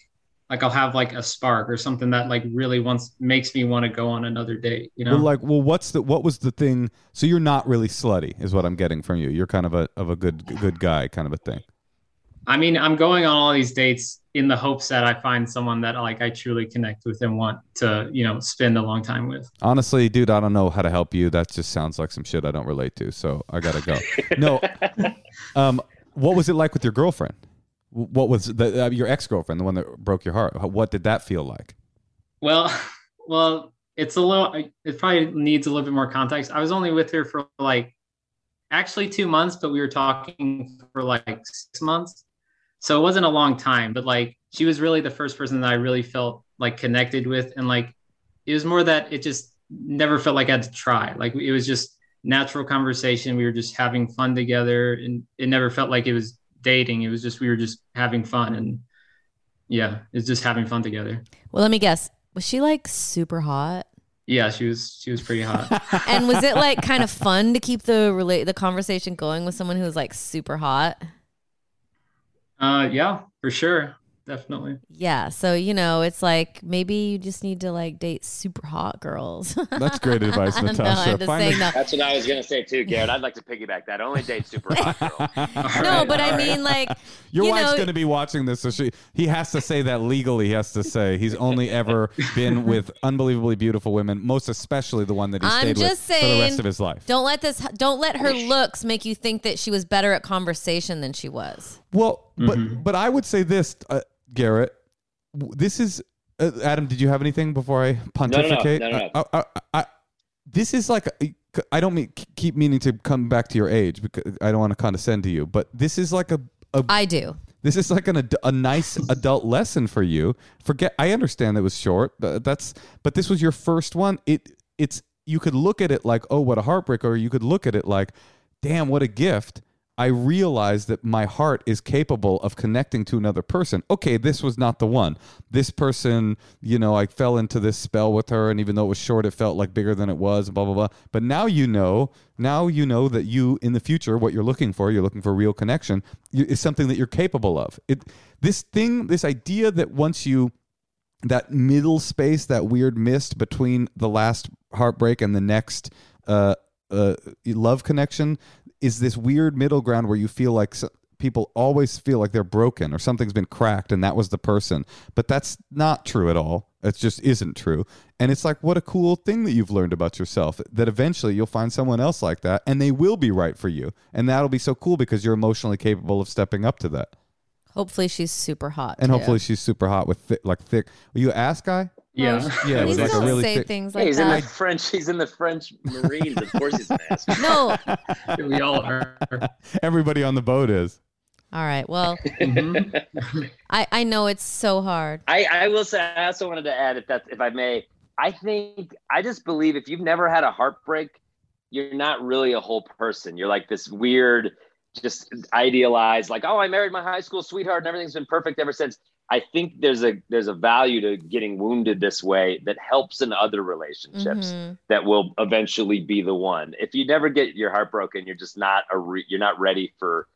like I'll have like a spark or something that like really wants makes me want to go on another date. You know, Well, like, well, what's the what was the thing? So you're not really slutty, is what I'm getting from you. You're kind of a of a good good guy, kind of a thing. I mean, I'm going on all these dates in the hopes that I find someone that like I truly connect with and want to, you know, spend a long time with. Honestly, dude, I don't know how to help you. That just sounds like some shit I don't relate to. So I gotta go. no, um, what was it like with your girlfriend? What was the uh, your ex girlfriend, the one that broke your heart? What did that feel like? Well, well, it's a little. It probably needs a little bit more context. I was only with her for like, actually two months, but we were talking for like six months, so it wasn't a long time. But like, she was really the first person that I really felt like connected with, and like, it was more that it just never felt like I had to try. Like it was just natural conversation. We were just having fun together, and it never felt like it was dating. It was just we were just having fun, and yeah, it's just having fun together. Well, let me guess. Was she like super hot? Yeah, she was she was pretty hot. And was it like kind of fun to keep the relate the conversation going with someone who was like super hot? uh yeah, for sure. Definitely. Yeah. So, you know, it's like maybe you just need to like date super hot girls. That's great advice, no, Natasha. I'm Find saying a- That's what I was gonna say too, Garrett. I'd like to piggyback that. Only date super hot girls. No, but I mean like Your you wife's know, going to be watching this, so she he has to say that legally. He has to say he's only ever been with unbelievably beautiful women, most especially the one that he I'm stayed just with for the rest of his life. Don't let this don't let her looks make you think that she was better at conversation than she was. Well, but Mhm. but I would say this, uh, Garrett. This is uh, Adam. Did you have anything before I pontificate? no, no. I, I, I, I, this is like I don't mean keep meaning to come back to your age because I don't want to condescend to you, but this is like a, a I do. This is like an ad- a nice adult lesson for you. Forget I understand it was short. but That's but this was your first one. It it's you could look at it like oh what a heartbreak or you could look at it like damn what a gift. I realize that my heart is capable of connecting to another person. Okay, this was not the one. This person, you know, I fell into this spell with her, and even though it was short, it felt like bigger than it was, blah, blah, blah. But now you know, now you know that you, in the future, what you're looking for, you're looking for real connection, is something that you're capable of. It, this thing, this idea that once you, that middle space, that weird mist between the last heartbreak and the next uh, uh, love connection, is this weird middle ground where you feel like people always feel like they're broken or something's been cracked and that was the person. But that's not true at all. It just isn't true. And it's like, what a cool thing that you've learned about yourself that eventually you'll find someone else like that and they will be right for you. And that'll be so cool because you're emotionally capable of stepping up to that. Hopefully she's super hot. And too. hopefully she's super hot with thi- like thick. Were you ass guy? Yeah. Yeah, Please with like a don't really say thick. things Yeah, like he's in the. French. He's in the French Marines. Of course, he's an ass. No. we all are. Everybody on the boat is. All right. Well, Mhm. I I know it's so hard. I, I will say I also wanted to add if that if I may, I think I just believe if you've never had a heartbreak, you're not really a whole person. You're like this weird, just idealized, like, oh, I married my high school sweetheart and everything's been perfect ever since. I think there's a there's a value to getting wounded this way that helps in other relationships Mhm. that will eventually be the one. If you never get your heart broken, you're just not a re- you're not ready for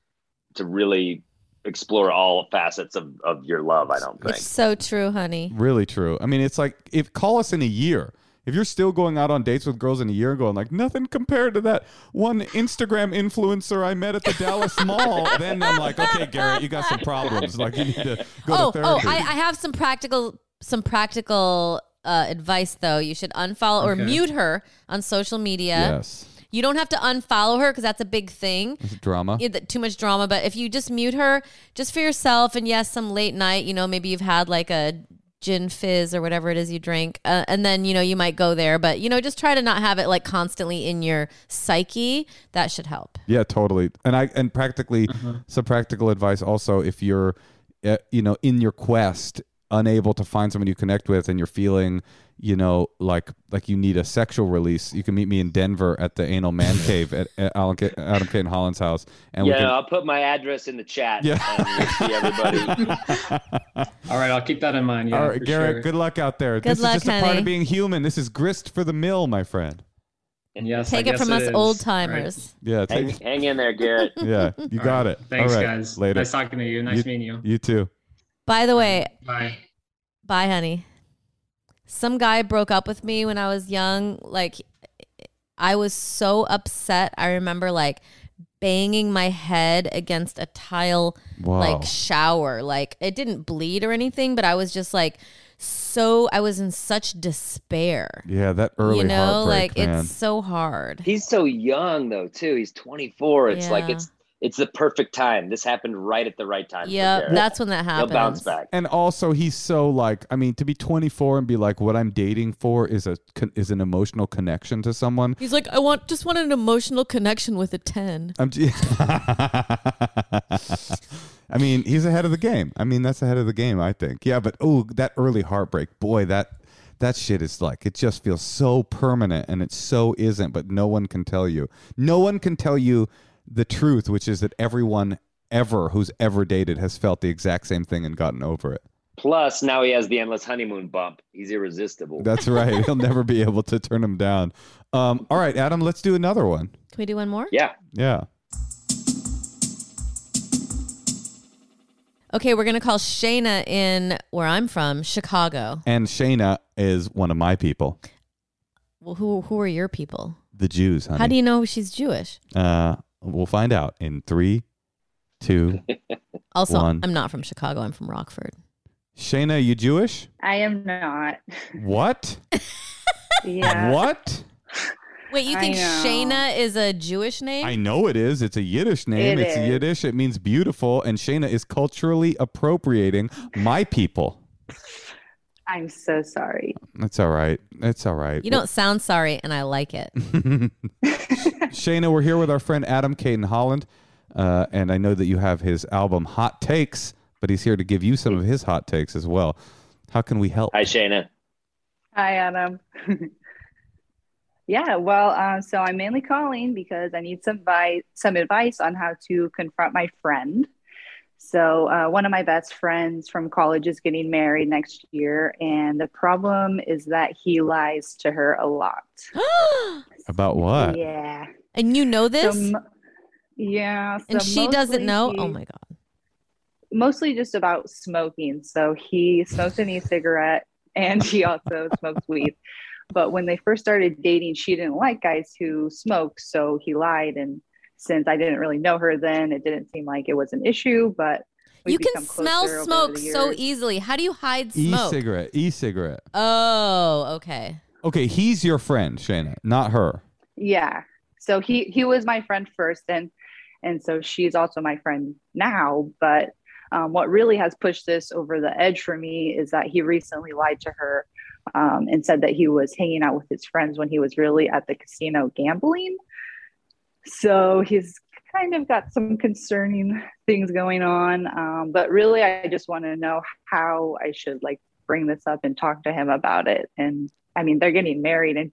to really explore all facets of, of your love, I don't think. It's so true, honey. Really true. I mean, it's like if call us in a year. If you're still going out on dates with girls in a year ago and going like nothing compared to that one Instagram influencer I met at the Dallas Mall, then I'm like, okay, Garrett, you got some problems. Like you need to go oh, to oh, therapy. I, I have some practical some practical uh, advice though. You should unfollow or mute her on social media. yes, You don't have to unfollow her because that's a big thing. it's drama. Yeah, too much drama. But if you just mute her, just for yourself, and yes, some late night, you know, maybe you've had like a gin fizz or whatever it is you drink, uh, and then you know you might go there. But you know, just try to not have it like constantly in your psyche. That should help. Yeah, totally. And I and practically some practical advice also if you're uh, you know in your quest unable to find someone you connect with and you're feeling you know like like you need a sexual release you can meet me in denver at the anal man cave at, at Alan K, adam Cayton-Holland's house and yeah, we can I'll put my address in the chat. Yeah. and see everybody. All right, I'll keep that in mind. Yeah, all right garrett sure. good luck out there Good this luck, is just a part of being human this is grist for the mill my friend and Yes, I Take it guess from us is. old All timers. yeah hang, take, hang in there, Garrett. yeah you right. got it Thanks, all right guys. later Nice talking to you. Nice You- meeting you. you too By the way, Bye. Bye, honey. Some guy broke up with me when I was young. Like, I was so upset. I remember like banging my head against a tile, wow like shower. Like, it didn't bleed or anything, but I was just like so, I was in such despair. yeah that early you know, heartbreak like man it's so hard. He's so young though, too. He's 24. It's like it's it's the perfect time. This happened right at the right time. Yeah, that's when that He'll happens. bounce back. and also he's so like i mean to be 24 and be like what i'm dating for is a is an emotional connection to someone He's like, I want just want an emotional connection with a 10. i'm j- i mean he's ahead of the game i mean that's ahead of the game i think yeah but oh that early heartbreak boy that that shit is like it just feels so permanent and it so isn't but no one can tell you no one can tell you the truth which is that everyone ever who's ever dated has felt the exact same thing and gotten over it Plus, now he has the endless honeymoon bump. He's irresistible. That's right. He'll never be able to turn him down. Um, all right, Adam, let's do another one. Can we do one more? yeah. Yeah. Okay, we're going to call Shayna in where I'm from, Chicago. And Shayna is one of my people, Well, who who are your people? the Jews, honey. How do you know she's Jewish? uh, we'll find out in three, two. Also, One. I'm not from Chicago. I'm from Rockford. Shayna, you Jewish? I am not. What? Yeah. What? Wait, you think know. Shayna is a Jewish name? I know it is. It's a Yiddish name. It it's is. Yiddish. It means beautiful. And Shayna is culturally appropriating my people. I'm so sorry. That's all right. That's all right. you don't sound sorry, and I like it. Shayna, we're here with our friend Adam Cayton-Holland, uh, and I know that you have his album Hot Takes, but he's here to give you some of his hot takes as well. How can we help? Hi, Shayna. Hi, Adam. Yeah, well, uh, so I'm mainly calling because I need some advice, some advice on how to confront my friend. So, uh, one of my best friends from college is getting married next year, and the problem is that he lies to her a lot. About what? Yeah. and you know this? So, mo- yeah. and she doesn't know? he- Oh my God. Mostly just about smoking. So he smokes an e-cigarette and he also smokes weed. But when they first started dating, she didn't like guys who smoke, so he lied. And since I didn't really know her then, it didn't seem like it was an issue. But You can smell smoke so easily. How do you hide smoke? E-cigarette. E-cigarette. Oh, okay. Okay, he's your friend, Shayna, not her. Yeah. So he he was my friend first, and and so she's also my friend now. But um, what really has pushed this over the edge for me is that he recently lied to her um, and said that he was hanging out with his friends when he was really at the casino gambling. So he's kind of got some concerning things going on. Um, but really, I just want to know how I should like bring this up and talk to him about it. And I mean, they're getting married, and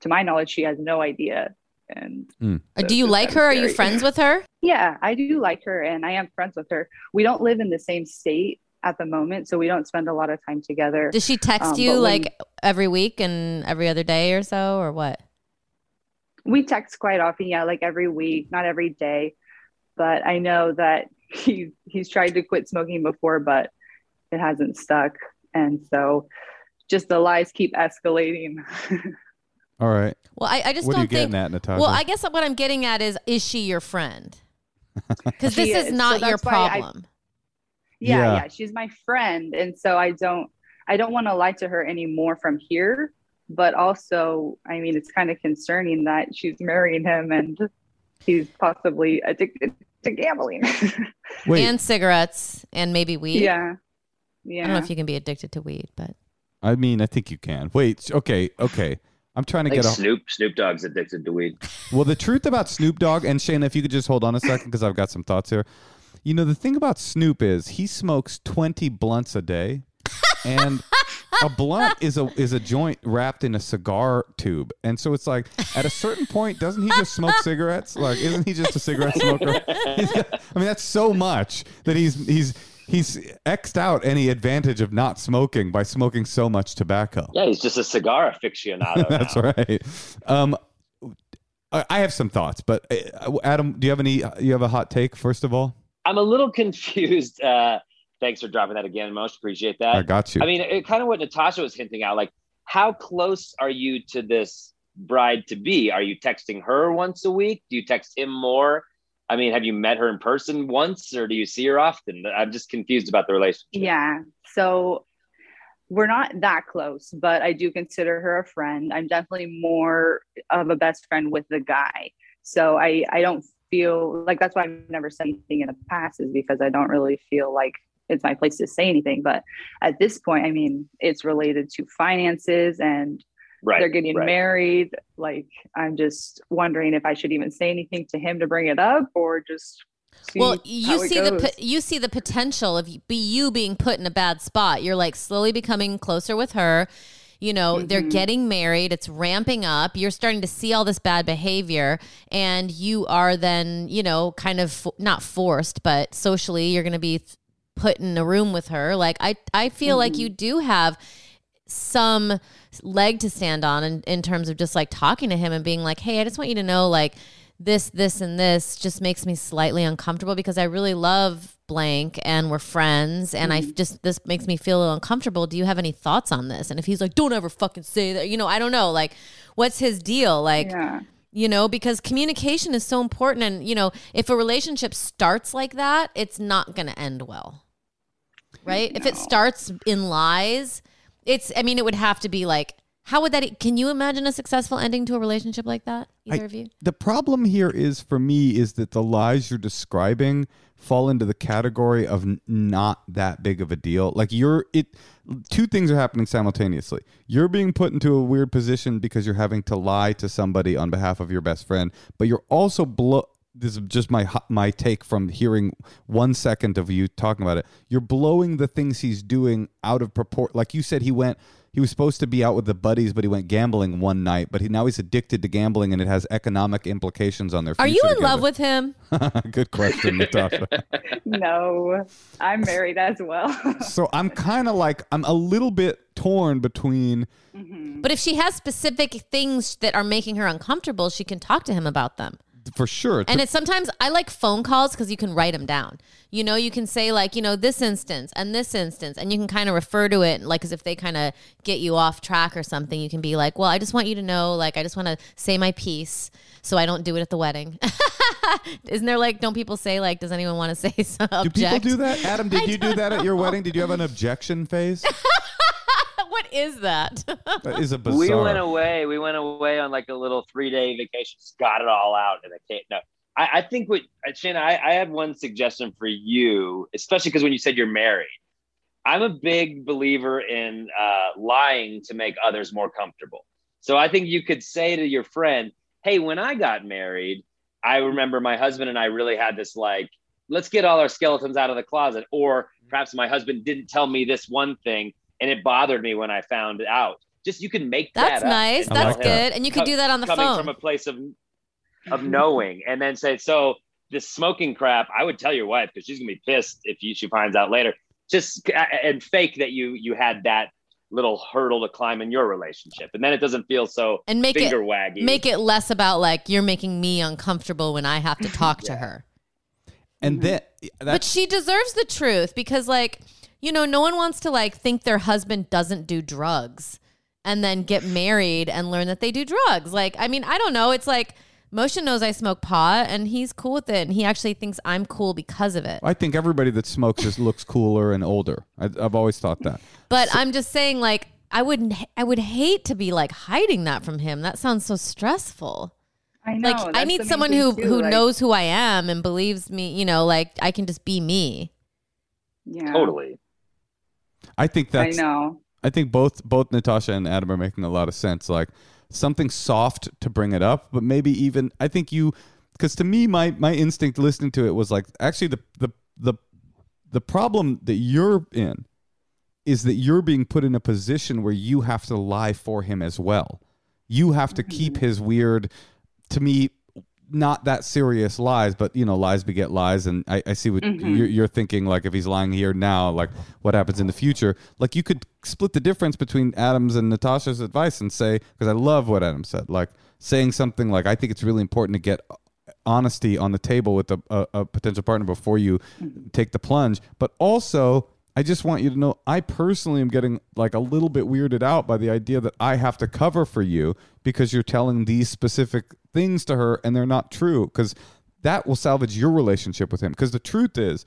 to my knowledge, she has no idea. And Uh, so do you like her? Are you friends with her? Yeah, I do like her, and I am friends with her. We don't live in the same state at the moment, so we don't spend a lot of time together. Does she text Um, you when- like every week and every other day or so, or what? We text quite often, yeah, like every week, not every day. But I know that he he's tried to quit smoking before, but it hasn't stuck, and so just the lies keep escalating. All right. Well, I, I just What are you don't think. getting at, Natasha? Well, I guess what I'm getting at is, is she your friend? Because this is is. not So your that's why I- problem. yeah, Yeah. yeah, she's my friend, and so I don't I don't want to lie to her anymore from here. But also, I mean, it's kind of concerning that she's marrying him and he's possibly addicted to gambling. And cigarettes and maybe weed. yeah, yeah. I don't know if you can be addicted to weed, but I mean, I think you can. Wait, okay, okay. I'm trying to I think get a. Snoop Snoop Dogg's addicted to weed. Well, the truth about Snoop Dogg and Shayna, if you could just hold on a second, because I've got some thoughts here. You know, the thing about Snoop is he smokes 20 blunts a day, and a blunt is a is a joint wrapped in a cigar tube, and so it's like at a certain point, doesn't he just smoke cigarettes? Like, isn't he just a cigarette smoker? Got- I mean, that's so much that he's he's he's xed out any advantage of not smoking by smoking so much tobacco. Yeah, he's just a cigar aficionado. That's now. right. Um, I I have some thoughts, but uh, Adam, do you have any? You have a hot take first of all? I'm a little confused. Uh, thanks for dropping that again. Most appreciate that. I got you. I mean, it, kind of what Natasha was hinting at. Like, how close are you to this bride to be? Are you texting her once a week? Do you text him more? I mean, have you met her in person once, or do you see her often? I'm just confused about the relationship. Yeah. So we're not that close, but I do consider her a friend. I'm definitely more of a best friend with the guy. So I, I don't feel like that's why I've never said anything in the past is because I don't really feel like it's my place to say anything. But at this point, I mean, it's related to finances and Right. they're getting right. married. Like, I'm just wondering if I should even say anything to him to bring it up or just. See well, you see the goes. po- you see the potential of be you being put in a bad spot. You're like slowly becoming closer with her. You know, they're Mhm. getting married. It's ramping up. You're starting to see all this bad behavior, and you are then, you know, kind of fo- not forced, but socially, you're going to be th- put in a room with her. Like I, I feel like Mhm. you do have some leg to stand on in, in terms of just like talking to him and being like, hey, I just want you to know, like, this, this, and this just makes me slightly uncomfortable because I really love blank and we're friends and I just, this makes me feel a little uncomfortable. Do you have any thoughts on this? And if he's like, don't ever fucking say that, you know, I don't know, like, what's his deal? Like, Yeah. you know, because communication is so important. And, you know, if a relationship starts like that, it's not going to end well. Right? If it starts in lies, it's, I mean, it would have to be like, how would that, can you imagine a successful ending to a relationship like that? Either I- of you? the problem here is for me is that the lies you're describing fall into the category of n- not that big of a deal. Like you're it two things are happening simultaneously. You're being put into a weird position because you're having to lie to somebody on behalf of your best friend, but you're also blo- this is just my my take from hearing one second of you talking about it. You're blowing the things he's doing out of proportion. Like you said, he went. He was supposed to be out with the buddies, but he went gambling one night. But he now he's addicted to gambling, and it has economic implications on their. Are you in together. love with him? Good question, Natasha. no, I'm married as well. so I'm kind of like I'm a little bit torn between. Mm-hmm. But if she has specific things that are making her uncomfortable, she can talk to him about them. For sure, And it's sometimes I like phone calls because you can write them down. You know, you can say like, you know, this instance and this instance, and you can kind of refer to it, like as if they kind of get you off track or something. You can be like, well, I just want you to know, like, I just want to say my piece, so I don't do it at the wedding. Isn't there like, don't people say like, does anyone want to say some do people do that? Adam, did you do that at your wedding? Did you have an objection phase? what is that? That is a bizarre. We went away. We went away on like a little three day vacation. Just got it all out, and I can't. No, I, I think what uh, Shanna, I, I had one suggestion for you, especially because when you said you're married, I'm a big believer in uh, lying to make others more comfortable. So I think you could say to your friend, "Hey, when I got married, I remember my husband and I really had this like." Let's get all our skeletons out of the closet. Or perhaps my husband didn't tell me this one thing and it bothered me when I found out. Just you can make That's that up nice. and That's like good. that. And you could do that on the coming phone. from a place of of knowing, and then say, "So this smoking crap." I would tell your wife because she's gonna be pissed if you, she finds out later. Just uh, uh, and fake that you you had that little hurdle to climb in your relationship, and then it doesn't feel so and make it waggy. make it less about like you're making me uncomfortable when I have to talk to her. and mm-hmm. then But she deserves the truth because like, you know, no one wants to like think their husband doesn't do drugs and then get married and learn that they do drugs. Like, I mean, I don't know. It's like Moshe knows I smoke pot and he's cool with it and he actually thinks I'm cool because of it. I think everybody that smokes just looks cooler and older. I, I've always thought that. But I'm just saying like I wouldn't I would hate to be like hiding that from him. That sounds so stressful. I know. like I need someone who too, who like, knows who I am and believes me, you know, like I can just be me. Yeah, totally. I think that's. I know. I think both both Natasha and Adam are making a lot of sense. Like something soft to bring it up, but maybe even I think you because to me my my instinct listening to it was like actually the the the the problem that you're in is that you're being put in a position where you have to lie for him as well. You have to keep mm-hmm. his weird to me not that serious lies, but you know, lies beget lies, and I, I see what mm-hmm. you're, you're thinking. Like, if he's lying here now, like, what happens in the future? Like, you could split the difference between Adam's and Natasha's advice and say, because I love what Adam said, like saying something like, I think it's really important to get honesty on the table with a, a, a potential partner before you mm-hmm. take the plunge, but also. I just want you to know I personally am getting like a little bit weirded out by the idea that I have to cover for you because you're telling these specific things to her and they're not true because that will salvage your relationship with him because the truth is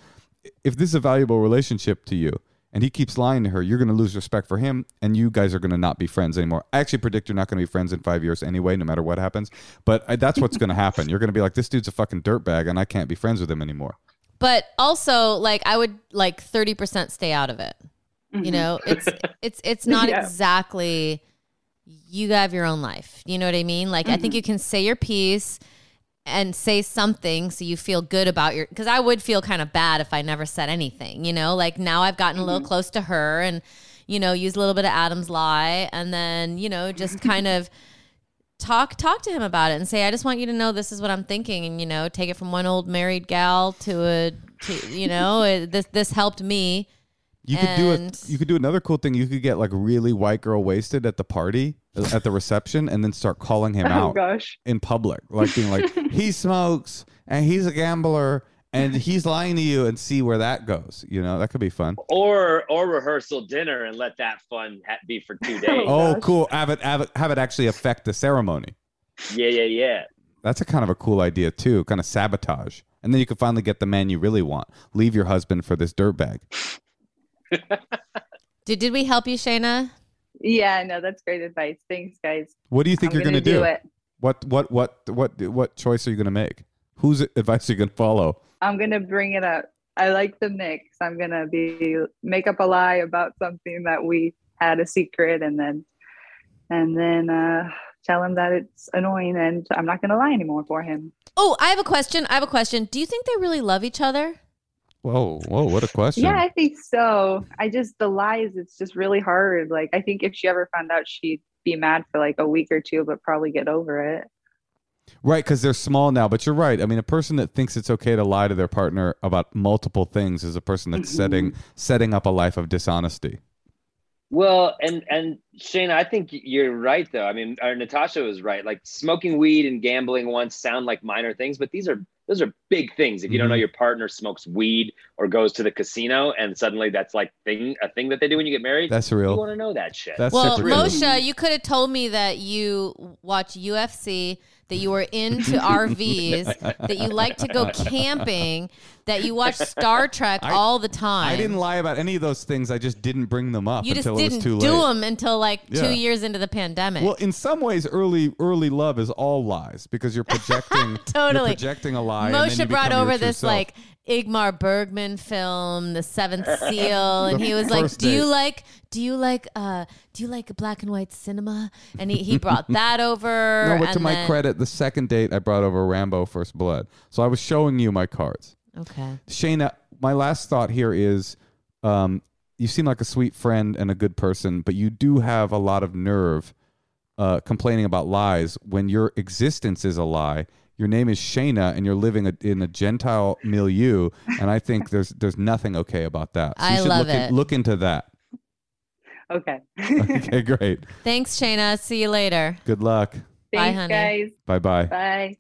if this is a valuable relationship to you and he keeps lying to her you're going to lose respect for him and you guys are going to not be friends anymore i actually predict you're not going to be friends in five years anyway no matter what happens but I, that's what's going to happen you're going to be like this dude's a fucking dirtbag and i can't be friends with him anymore But also, like, I would like thirty percent stay out of it. You mm-hmm. know, it's it's it's not Yeah. exactly. You have your own life. You know what I mean? Like, I think mm-hmm. you can say your piece and say something so you feel good about your. Because I would feel kind of bad if I never said anything. You know, like now I've gotten a little mm-hmm. close to her and you know use a little bit of Adam's lie and then you know just kind of talk talk to him about it and say i just want you to know this is what i'm thinking and you know take it from one old married gal to a to you know it, this this helped me you could do And- it you could do another cool thing you could get like really white girl wasted at the party uh, at the reception and then start calling him Oh out gosh. in public, like being like, he smokes and he's a gambler and he's lying to you, and see where that goes. You know, that could be fun. Or or rehearsal dinner and let that fun ha- be for two days. Oh, oh, gosh. cool! Have it, have it, have it actually affect the ceremony. Yeah, yeah, yeah. That's a kind of a cool idea too. Kind of sabotage, and then you can finally get the man you really want. Leave your husband for this dirtbag. Did, did we help you shayna Yeah, no, that's great advice. Thanks, guys. What do you think I'm you're gonna, do, do? it. What, what, what, what, what choice are you gonna make? Whose advice are you gonna follow? I'm gonna bring it up. I like the mix. I'm gonna be make up a lie about something that we had a secret, and then and then uh, tell him that it's annoying and I'm not going to lie anymore for him. Oh, I have a question. I have a question. Do you think they really love each other? Whoa, whoa, what a question. Yeah, I think so. I just, the lies, it's just really hard. Like, I think if she ever found out, she'd be mad for like a week or two, but probably get over it. Right, because they're small now. But you're right. I mean, a person that thinks it's okay to lie to their partner about multiple things is a person that's Mhm. setting setting up a life of dishonesty. Well, and and Shane, I think you're right though. I mean, or Natasha was right. Like smoking weed and gambling once sound like minor things, but these are those are big things. If you don't know Mhm. your partner smokes weed or goes to the casino, and suddenly that's like thing a thing that they do when you get married, That's real. you want to know that shit. That's well, super. Moshe, you could have told me that you watch UFC, that you were into RVs, that you like to go camping, that you watch Star Trek I- all the time. I didn't lie about any of those things. I just didn't bring them up You just until it was didn't too do late. them until like Yeah. two years into the pandemic. Well, in some ways, early early love is all lies because you're projecting. Totally. You're projecting a lie. and then Moshe brought become your over true this self. like Ingmar Bergman film, The Seventh Seal, and he was like, first "Do you like? Do you like? Uh, do you like black and white cinema?" And he, he brought that over. No, but to my then- credit, the second date I brought over Rambo First Blood. So I was showing you my cards. Okay. Shayna, my last thought here is um, you seem like a sweet friend and a good person, but you do have a lot of nerve uh, complaining about lies when your existence is a lie. Your name is Shayna, and you're living a, in a Gentile milieu, and I think there's there's nothing okay about that. So you I should love look, in- it. look into that. Okay. Okay, great. Thanks, Shayna. See you later. Good luck. Bye, Thanks, honey. guys. Bye bye. Bye.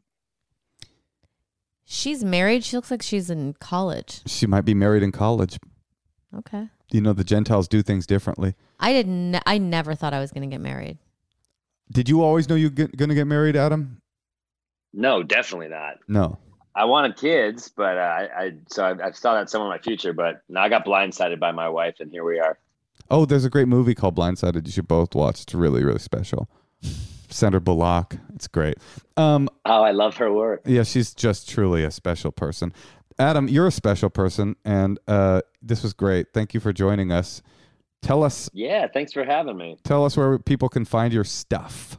She's married. She looks like she's in college. She might be married in college. Okay. You know, the Gentiles do things differently. I didn't. I never thought I was going to get married. Did you always know you were going to get married, Adam? no, definitely not. No. I wanted kids, but uh, I, I so I, I saw that some of my future, but now I got blindsided by my wife, and here we are. Oh, there's a great movie called Blindsided. You should both watch. It's really, really special. Sandra Bullock. It's great. Um, Oh, I love her work. yeah, she's just truly a special person. Adam, you're a special person, and uh, this was great. Thank you for joining us. Tell us, Yeah, thanks for having me. tell us where people can find your stuff.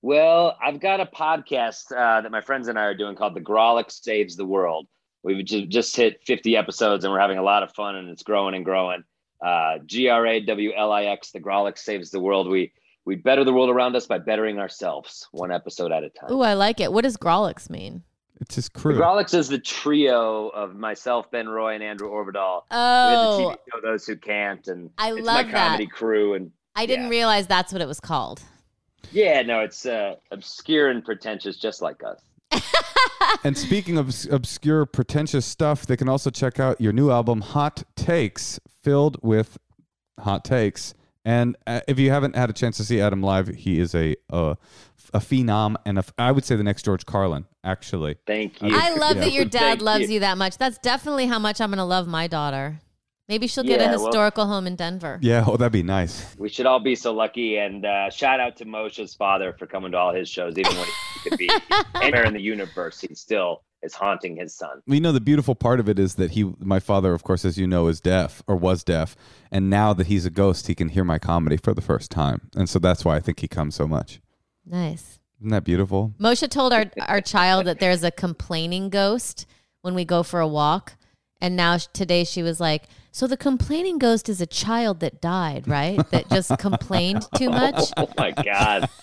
Well, I've got a podcast uh, that my friends and I are doing called The Grawlix Saves the World. We've just hit 50 episodes and we're having a lot of fun and it's growing and growing. Uh, G R A W L I X, The Grawlix Saves the World. We we better the world around us by bettering ourselves, one episode at a time. Ooh, I like it. What does Grawlix mean? It's his The crew. Grawlix is the trio of myself, Ben Roy, and Andrew Orvedahl. We Oh, the TV show Those Who Can't, and I it's love my that. comedy crew. And I didn't yeah. realize that's what it was called. yeah, no, it's uh, obscure and pretentious, just like us. and speaking of obscure, pretentious stuff, they can also check out your new album, Hot Takes, filled with hot takes. And uh, if you haven't had a chance to see Adam live, he is a uh, a phenom, and a f- I would say the next George Carlin, actually. Thank you. I love Yeah. that your dad Thank loves you. you that much. That's definitely how much I'm going to love my daughter. Maybe she'll get a Yeah, well- historical home in Denver. Yeah, oh, that'd be nice. We should all be so lucky. And uh, shout out to Moshe's father for coming to all his shows, even when he could be anywhere in the universe. He still is haunting his son. You know, the beautiful part of it is that he, my father, of course, as you know, is deaf or was deaf, and now that he's a ghost, he can hear my comedy for the first time, and so that's why I think he comes so much. Nice. Isn't that beautiful? Moshe told our, our child that there's a complaining ghost when we go for a walk. And now today she was like, So the complaining ghost is a child that died, right? That just complained too much. Oh my God.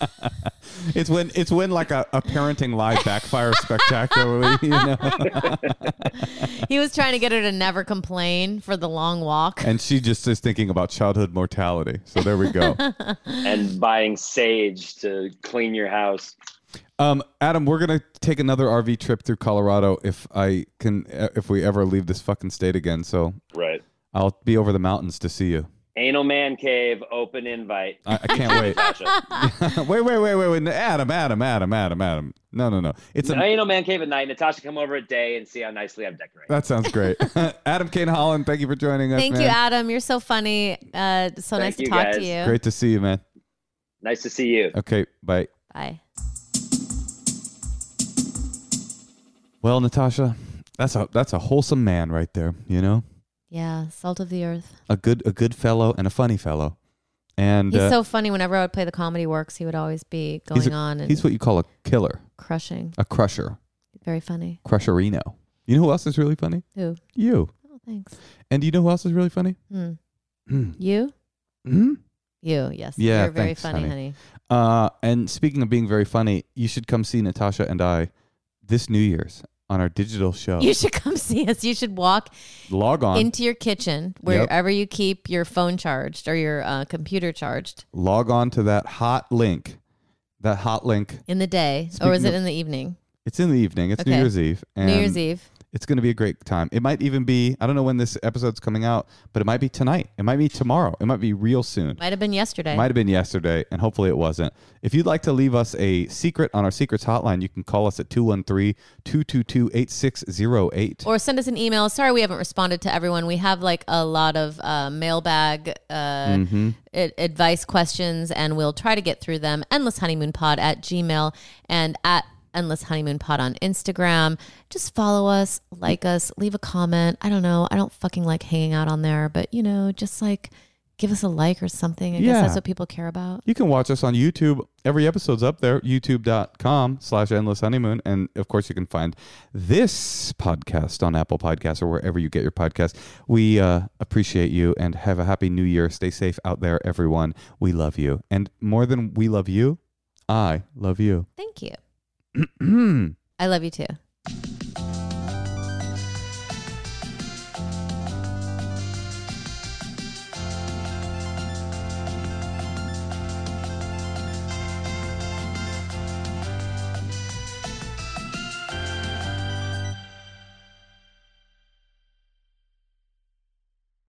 It's when it's when like a, a parenting lie backfires spectacularly. You know, He was trying to get her to never complain for the long walk. and she just is thinking about childhood mortality. So there we go. and buying sage to clean your house. Um, Adam, we're gonna take another RV trip through Colorado if I can, uh, if we ever leave this fucking state again. So Right. I'll be over the mountains to see you. Anal Man Cave, open invite. I, I can't wait. Natasha. wait, wait, wait, wait, wait. Adam, Adam, Adam, Adam, Adam. No, no, no. It's a, Anal Man Cave at night. Natasha, come over at day and see how nicely I've decorated. that sounds great. Adam Cayton-Holland, thank you for joining us. Thank man. you, Adam. You're so funny. Uh, so Thank nice to you, talk to you. Great to see you, man. Nice to see you. Okay, bye. Bye. Well, Natasha, that's a that's a wholesome man right there. You know, Yeah, salt of the earth. a good a good fellow and a funny fellow, And He's uh, so funny. Whenever I would play the comedy works, he would always be going a- on and he's what you call a killer, crushing. a crusher, Very funny. crusherino. You know who else is really funny? Who? You. Oh, thanks. And do you know who else is really funny? Hmm. Hmm. You? Hmm? You? Yes. Yeah, You're very thanks, funny, honey. honey. Uh, and speaking of being very funny, you should come see Natasha and I this New Year's on our digital show. You should come see us. You should walk Log on, into your kitchen, wherever you keep your phone charged or your uh, computer charged log on to that hot link. That hot link. in the day, or is it of- in the evening? It's in the evening. It's New Year's Eve. And New Year's Eve. It's going to be a great time. It might even be, I don't know when this episode's coming out, but it might be tonight. It might be tomorrow. It might be real soon. Might have been yesterday. Might have been yesterday, and hopefully it wasn't. If you'd like to leave us a secret on our secrets hotline, you can call us at 213 222 8608. or send us an email. Sorry, we haven't responded to everyone. We have like a lot of uh, mailbag uh, Mm-hmm. advice questions, and we'll try to get through them. Endless Honeymoon Pod at Gmail and at Endless Honeymoon Pod on Instagram. Just follow us, like us, leave a comment. I don't know. I don't fucking like hanging out on there, but you know, just like give us a like or something. I guess that's what people care about. You can watch us on YouTube. Every episode's up there, youtube.com slash endless honeymoon. And of course, you can find this podcast on Apple Podcasts or wherever you get your podcast. We uh, appreciate you and have a happy new year. Stay safe out there, everyone. We love you. And more than we love you, I love you. Thank you. I love you too.